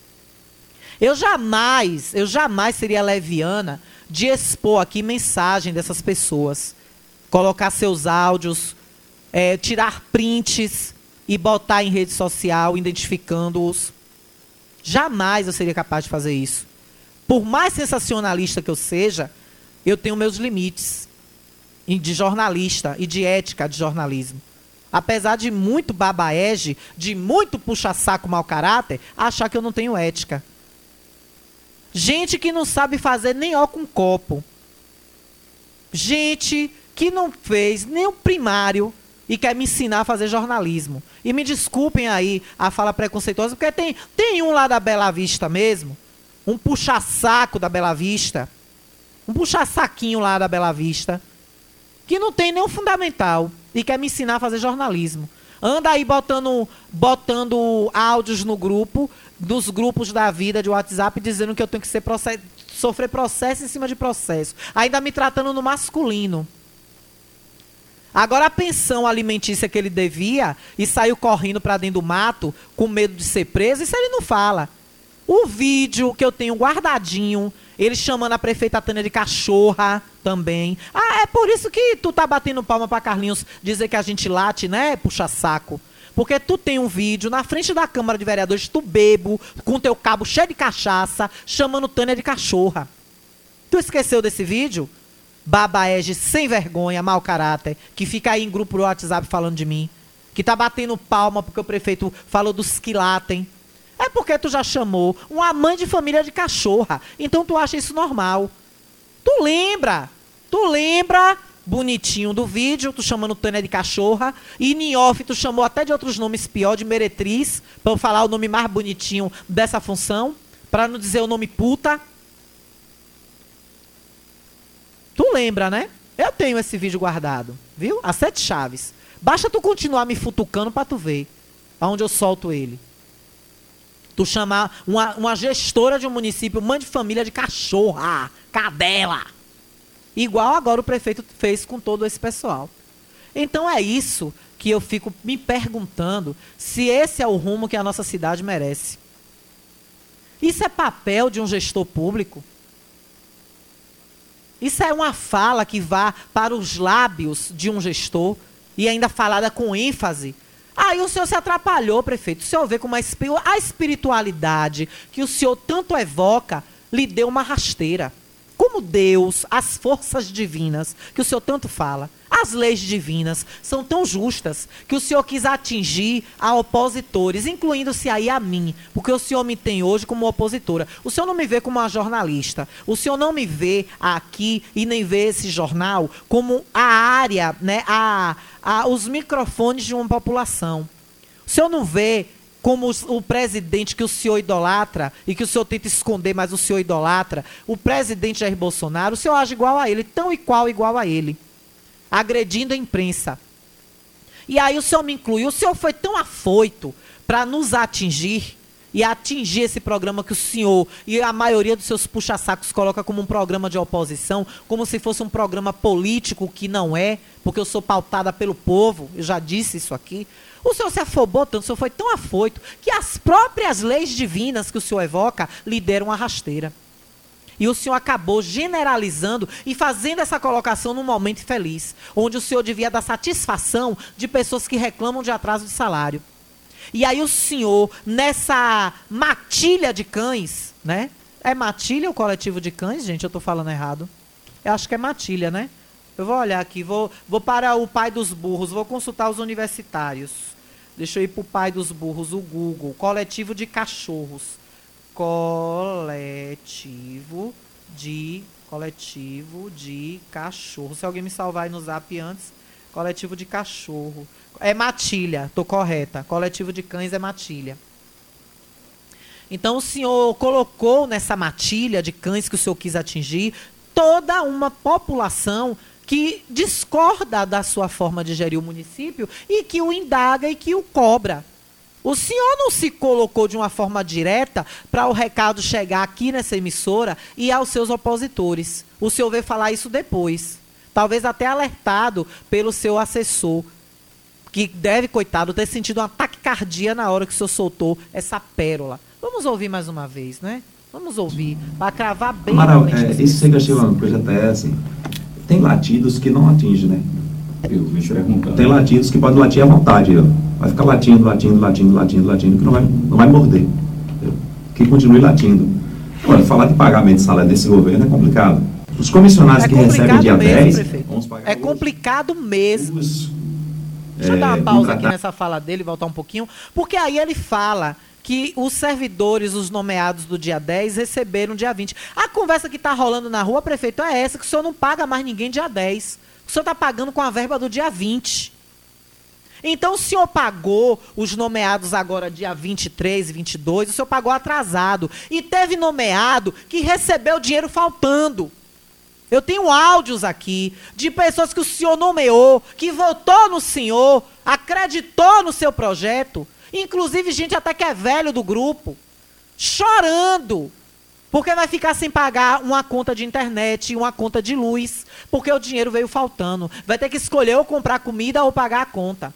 Eu jamais, eu jamais seria leviana de expor aqui mensagem dessas pessoas, colocar seus áudios, é, tirar prints e botar em rede social identificando-os. Jamais eu seria capaz de fazer isso. Por mais sensacionalista que eu seja, eu tenho meus limites de jornalista e de ética de jornalismo. Apesar de muito babaege, de muito puxa-saco mau caráter, achar que eu não tenho ética. Gente que não sabe fazer nem ó com copo. Gente que não fez nem o primário e quer me ensinar a fazer jornalismo. E me desculpem aí a fala preconceituosa, porque tem, tem um lá da Bela Vista mesmo, um puxa-saco da Bela Vista, um puxa-saquinho lá da Bela Vista, que não tem nenhum fundamental e quer me ensinar a fazer jornalismo. Anda aí botando, botando áudios no grupo, dos grupos da vida de WhatsApp, dizendo que eu tenho que ser process, sofrer processo em cima de processo. Ainda me tratando no masculino. Agora a pensão alimentícia que ele devia e saiu correndo para dentro do mato com medo de ser preso, isso ele não fala. O vídeo que eu tenho guardadinho, ele chamando a prefeita Tânia de cachorra também. Ah, é por isso que tu tá batendo palma para Carlinhos dizer que a gente late, né? Puxa saco. Porque tu tem um vídeo na frente da Câmara de Vereadores, tu bebo, com teu cabo cheio de cachaça, chamando Tânia de cachorra. Tu esqueceu desse vídeo? Babaege sem vergonha, mau caráter, que fica aí em grupo do WhatsApp falando de mim. Que tá batendo palma porque o prefeito falou dos que latem. É porque tu já chamou uma mãe de família de cachorra. Então tu acha isso normal. Tu lembra? Tu lembra bonitinho do vídeo, tu chamando Tânia de cachorra, e em off tu chamou até de outros nomes pior, de meretriz, para falar o nome mais bonitinho dessa função, para não dizer o nome puta. Tu lembra, né? Eu tenho esse vídeo guardado, viu? As sete chaves. Basta tu continuar me futucando para tu ver aonde eu solto ele. Tu chamar uma, uma gestora de um município, mãe de família de cachorra, cadela. Igual agora o prefeito fez com todo esse pessoal. Então é isso que eu fico me perguntando se esse é o rumo que a nossa cidade merece. Isso é papel de um gestor público? Isso é uma fala que vá para os lábios de um gestor e ainda falada com ênfase. Aí o senhor se atrapalhou, prefeito. O senhor vê como a espiritualidade que o senhor tanto evoca lhe deu uma rasteira. Como Deus, as forças divinas que o senhor tanto fala, as leis divinas são tão justas que o senhor quis atingir a opositores, incluindo-se aí a mim, porque o senhor me tem hoje como opositora. O senhor não me vê como uma jornalista. O senhor não me vê aqui e nem vê esse jornal como a área, né, a, a, os microfones de uma população. O senhor não vê como o presidente que o senhor idolatra e que o senhor tenta esconder, mas o senhor idolatra, o presidente Jair Bolsonaro, o senhor age igual a ele, tão e qual igual a ele, agredindo a imprensa. E aí o senhor me inclui. O senhor foi tão afoito para nos atingir e atingir esse programa que o senhor e a maioria dos seus puxa-sacos coloca como um programa de oposição, como se fosse um programa político, que não é, porque eu sou pautada pelo povo, eu já disse isso aqui. O senhor se afobou tanto, o senhor foi tão afoito, que as próprias leis divinas que o senhor evoca lhe deram uma rasteira. E o senhor acabou generalizando e fazendo essa colocação num momento feliz, onde o senhor devia dar satisfação de pessoas que reclamam de atraso de salário. E aí o senhor, nessa matilha de cães, né? É matilha o coletivo de cães, gente? Eu estou falando errado. Eu acho que é matilha, né? Eu vou olhar aqui, vou, vou para o pai dos burros, vou consultar os universitários. Deixa eu ir para o pai dos burros, o Google. Coletivo de cachorros. Coletivo de. Coletivo de cachorro. Se alguém me salvar aí no zap antes. Coletivo de cachorro. É matilha, tô correta. Coletivo de cães é matilha. Então o senhor colocou nessa matilha de cães que o senhor quis atingir toda uma população que discorda da sua forma de gerir o município e que o indaga e que o cobra. O senhor não se colocou de uma forma direta para o recado chegar aqui nessa emissora e aos seus opositores. O senhor veio falar isso depois. Talvez até alertado pelo seu assessor, que deve, coitado, ter sentido um ataque cardíaco na hora que o senhor soltou essa pérola. Vamos ouvir mais uma vez, né? Vamos ouvir, para cravar bem. Amaral, é, esse Segachilano, coisa até assim tem latidos que não atinge, né? Eu me perguntando. Tem latidos que podem latir à vontade, ó. vai ficar latindo, latindo, latindo, latindo, latindo, que não vai, não vai morder. Entendeu? Que continue latindo. Agora, falar de pagamento de salário desse governo é complicado. Os comissionados é que recebem dia mesmo, 10, prefeito. vamos pagar É complicado mesmo. os, Deixa eu é, dar uma pausa aqui nessa fala dele, voltar um pouquinho, porque aí ele fala que os servidores, os nomeados do dia 10, receberam dia 20. A conversa que está rolando na rua, prefeito, é essa, que o senhor não paga mais ninguém dia 10. O senhor está pagando com a verba do dia 20. Então, o senhor pagou os nomeados agora dia 23 e 22, o senhor pagou atrasado. E teve nomeado que recebeu dinheiro faltando. Eu tenho áudios aqui de pessoas que o senhor nomeou, que votou no senhor, acreditou no seu projeto, inclusive gente até que é velho do grupo, chorando, porque vai ficar sem pagar uma conta de internet uma conta de luz, porque o dinheiro veio faltando. Vai ter que escolher ou comprar comida ou pagar a conta.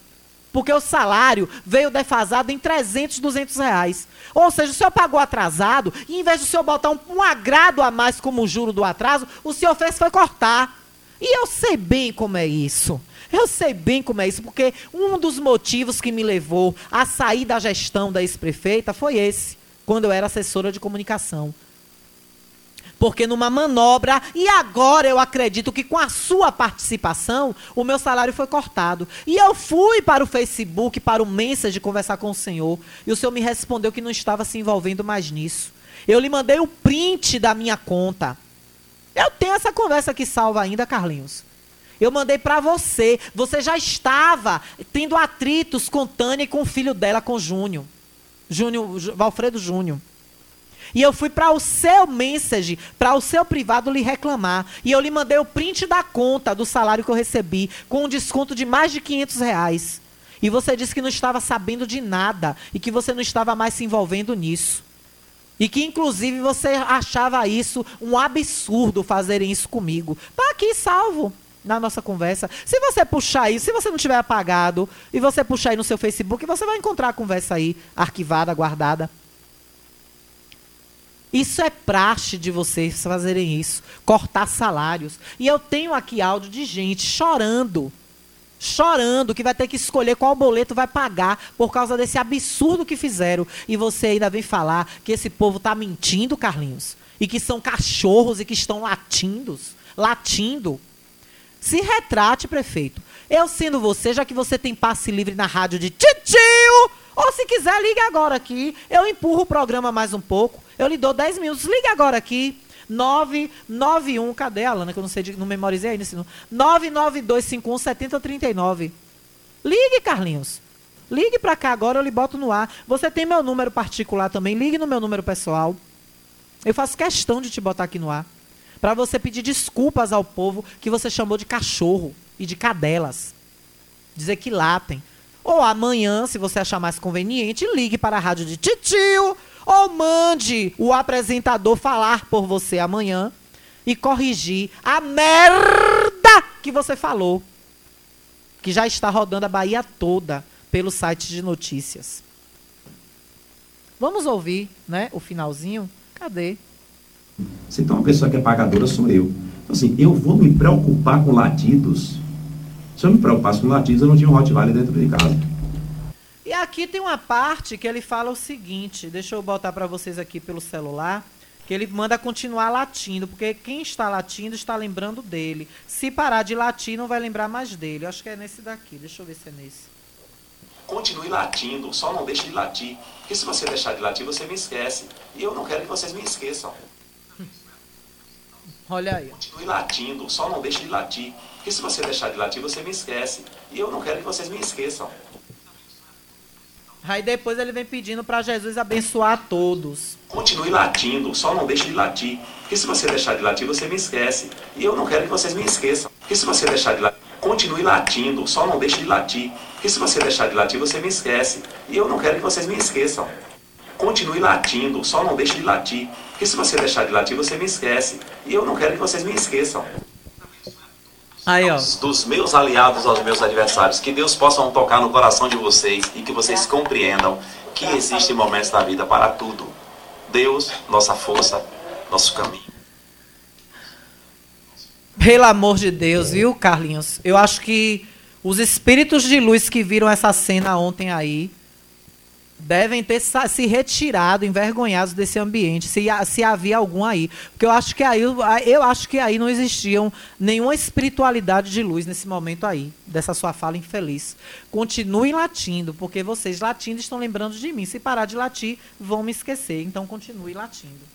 Porque o salário veio defasado em 300, 200 reais. Ou seja, o senhor pagou atrasado e em vez do senhor botar um, um agrado a mais como juro do atraso, o senhor fez foi cortar. E eu sei bem como é isso. Eu sei bem como é isso, porque um dos motivos que me levou a sair da gestão da ex-prefeita foi esse, quando eu era assessora de comunicação. Porque numa manobra, e agora eu acredito que com a sua participação, o meu salário foi cortado. E eu fui para o Facebook, para o Message, conversar com o senhor. E o senhor me respondeu que não estava se envolvendo mais nisso. Eu lhe mandei o print da minha conta. Eu tenho essa conversa aqui salva ainda, Carlinhos. Eu mandei para você. Você já estava tendo atritos com Tânia e com o filho dela, com Júnior. Júnior, Valfredo Júnior. E eu fui para o seu message, para o seu privado lhe reclamar. E eu lhe mandei o print da conta do salário que eu recebi, com um desconto de mais de 500 reais. E você disse que não estava sabendo de nada e que você não estava mais se envolvendo nisso. E que, inclusive, você achava isso um absurdo fazerem isso comigo. Está aqui salvo na nossa conversa. Se você puxar isso, se você não tiver apagado, e você puxar aí no seu Facebook, você vai encontrar a conversa aí arquivada, guardada. Isso é praxe de vocês fazerem isso, cortar salários. E eu tenho aqui áudio de gente chorando, chorando que vai ter que escolher qual boleto vai pagar por causa desse absurdo que fizeram. E você ainda vem falar que esse povo está mentindo, Carlinhos, e que são cachorros e que estão latindo, latindo. Se retrate, prefeito. Eu sendo você, já que você tem passe livre na rádio de titio, ou se quiser, ligue agora aqui. Eu empurro o programa mais um pouco. Eu lhe dou 10 minutos. Ligue agora aqui. 991, cadê a Alana? Que eu não sei, não memorizei ainda esse número. 99251 7039. Ligue, Carlinhos. Ligue para cá agora, eu lhe boto no ar. Você tem meu número particular também. Ligue no meu número pessoal. Eu faço questão de te botar aqui no ar. Para você pedir desculpas ao povo que você chamou de cachorro e de cadelas. Dizer que latem. Ou amanhã, se você achar mais conveniente, ligue para a rádio de Titio. Ou mande o apresentador falar por você amanhã e corrigir a merda que você falou. Que já está rodando a Bahia toda pelo site de notícias. Vamos ouvir, né, o finalzinho? Cadê? Se tem uma pessoa que é pagadora, sou eu. Então, assim, eu vou me preocupar com latidos se eu me preocupasse com latidos, eu não tinha um Rottweiler dentro de casa. E aqui tem uma parte que ele fala o seguinte, deixa eu botar para vocês aqui pelo celular, que ele manda continuar latindo, porque quem está latindo está lembrando dele. Se parar de latir, não vai lembrar mais dele. Eu acho que é nesse daqui, deixa eu ver se é nesse. Continue latindo, só não deixe de latir. Porque se você deixar de latir, você me esquece. E eu não quero que vocês me esqueçam. Olha aí. Continue latindo, só não deixe de latir. Porque se você deixar de latir, você me esquece. E eu não quero que vocês me esqueçam. Aí depois ele vem pedindo para Jesus abençoar a todos. Continue latindo, só não deixe de latir. Porque se você deixar de latir, você me esquece. E eu não quero que vocês me esqueçam. Porque se você deixar de latir, continue latindo, só não deixe de latir. Porque se você deixar de latir, você me esquece. E eu não quero que vocês me esqueçam. Continue latindo, só não deixe de latir. Porque se você deixar de latir, você me esquece. E eu não quero que vocês me esqueçam. Aí, ó. Dos meus aliados aos meus adversários, que Deus possa tocar no coração de vocês e que vocês compreendam que existem momentos na vida para tudo. Deus, nossa força, nosso caminho. Pelo amor de Deus, viu, Carlinhos? Eu acho que os espíritos de luz que viram essa cena ontem aí devem ter se retirado, envergonhados desse ambiente, se, se havia algum aí. Porque eu acho que aí, eu acho que aí não existiam nenhuma espiritualidade de luz nesse momento aí, dessa sua fala infeliz. Continue latindo, porque vocês latindo estão lembrando de mim. Se parar de latir, vão me esquecer. Então continue latindo.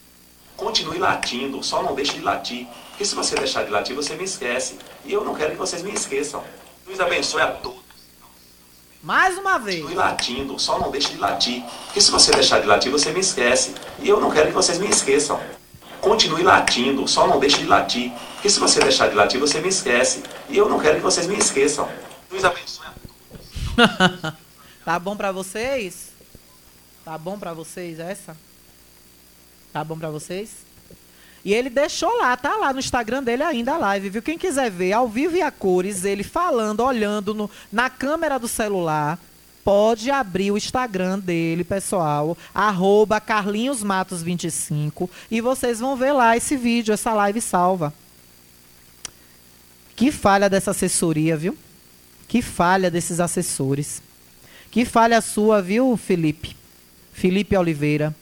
Continue latindo, só não deixe de latir. Porque se você deixar de latir, você me esquece. E eu não quero que vocês me esqueçam. Deus abençoe a todos. Mais uma vez. Continue latindo, só não deixe de latir. Porque se você deixar de latir, você me esquece. E eu não quero que vocês me esqueçam. Continue latindo, só não deixe de latir. Porque se você deixar de latir, você me esquece. E eu não quero que vocês me esqueçam. Deus abençoe [laughs] Tá bom pra vocês? Tá bom pra vocês essa? Tá bom pra vocês? E ele deixou lá, tá lá no Instagram dele ainda a live, viu? Quem quiser ver ao vivo e a cores, ele falando, olhando no- na câmera do celular, pode abrir o Instagram dele, pessoal, arroba carlinhosmatos25, e vocês vão ver lá esse vídeo, essa live salva. Que falha dessa assessoria, viu? Que falha desses assessores. Que falha sua, viu, Felipe? Felipe Oliveira.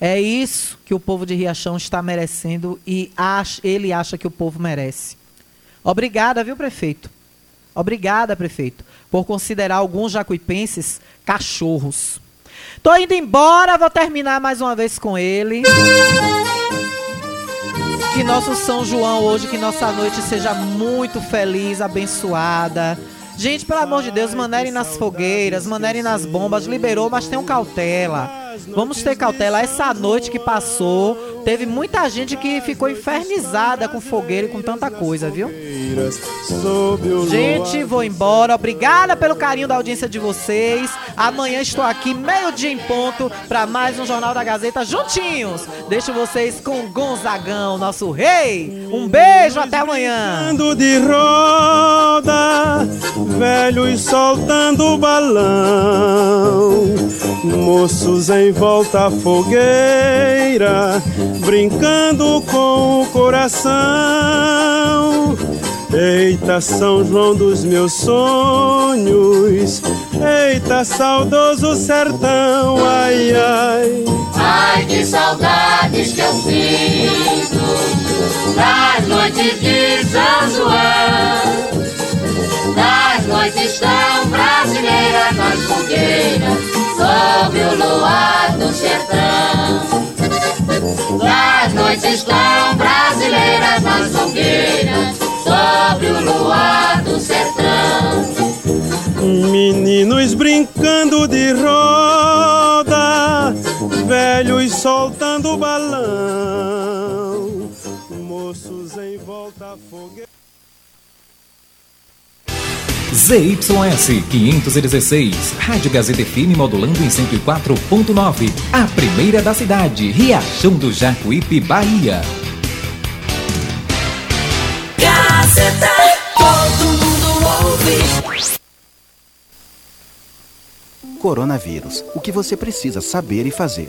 É isso que o povo de Riachão está merecendo e ach- ele acha que o povo merece. Obrigada, viu, prefeito? Obrigada, prefeito, por considerar alguns jacuipenses cachorros. Tô indo embora, vou terminar mais uma vez com ele. Que nosso São João hoje, que nossa noite seja muito feliz, abençoada. Gente, pelo amor de Deus, manerem nas fogueiras, manerem nas bombas, liberou, mas tenham cautela. Vamos ter cautela. Essa noite que passou, teve muita gente que ficou infernizada com fogueira e com tanta coisa, viu? Gente, vou embora. Obrigada pelo carinho da audiência de vocês. Amanhã estou aqui, meio-dia em ponto, para mais um Jornal da Gazeta juntinhos. Deixo vocês com Gonzagão, nosso rei. Um beijo, até amanhã. De roda, velhos soltando balão, moços em volta à fogueira, brincando com o coração. Eita, São João dos meus sonhos, eita, saudoso sertão, ai, ai. Ai, que saudades que eu sinto das noites de São João, das noites tão brasileiras nas fogueiras, sob o luar do sertão. Das noites tão brasileiras nas fogueiras, sob o luar do sertão. Meninos brincando de roda, velhos soltando balão, moços em volta à fogueira. ZYS 516, Rádio Gazeta FM modulando em 104.9. A primeira da cidade, Riachão do Jacuípe, Bahia. Gazeta, todo mundo ouve. Coronavírus. O que você precisa saber e fazer.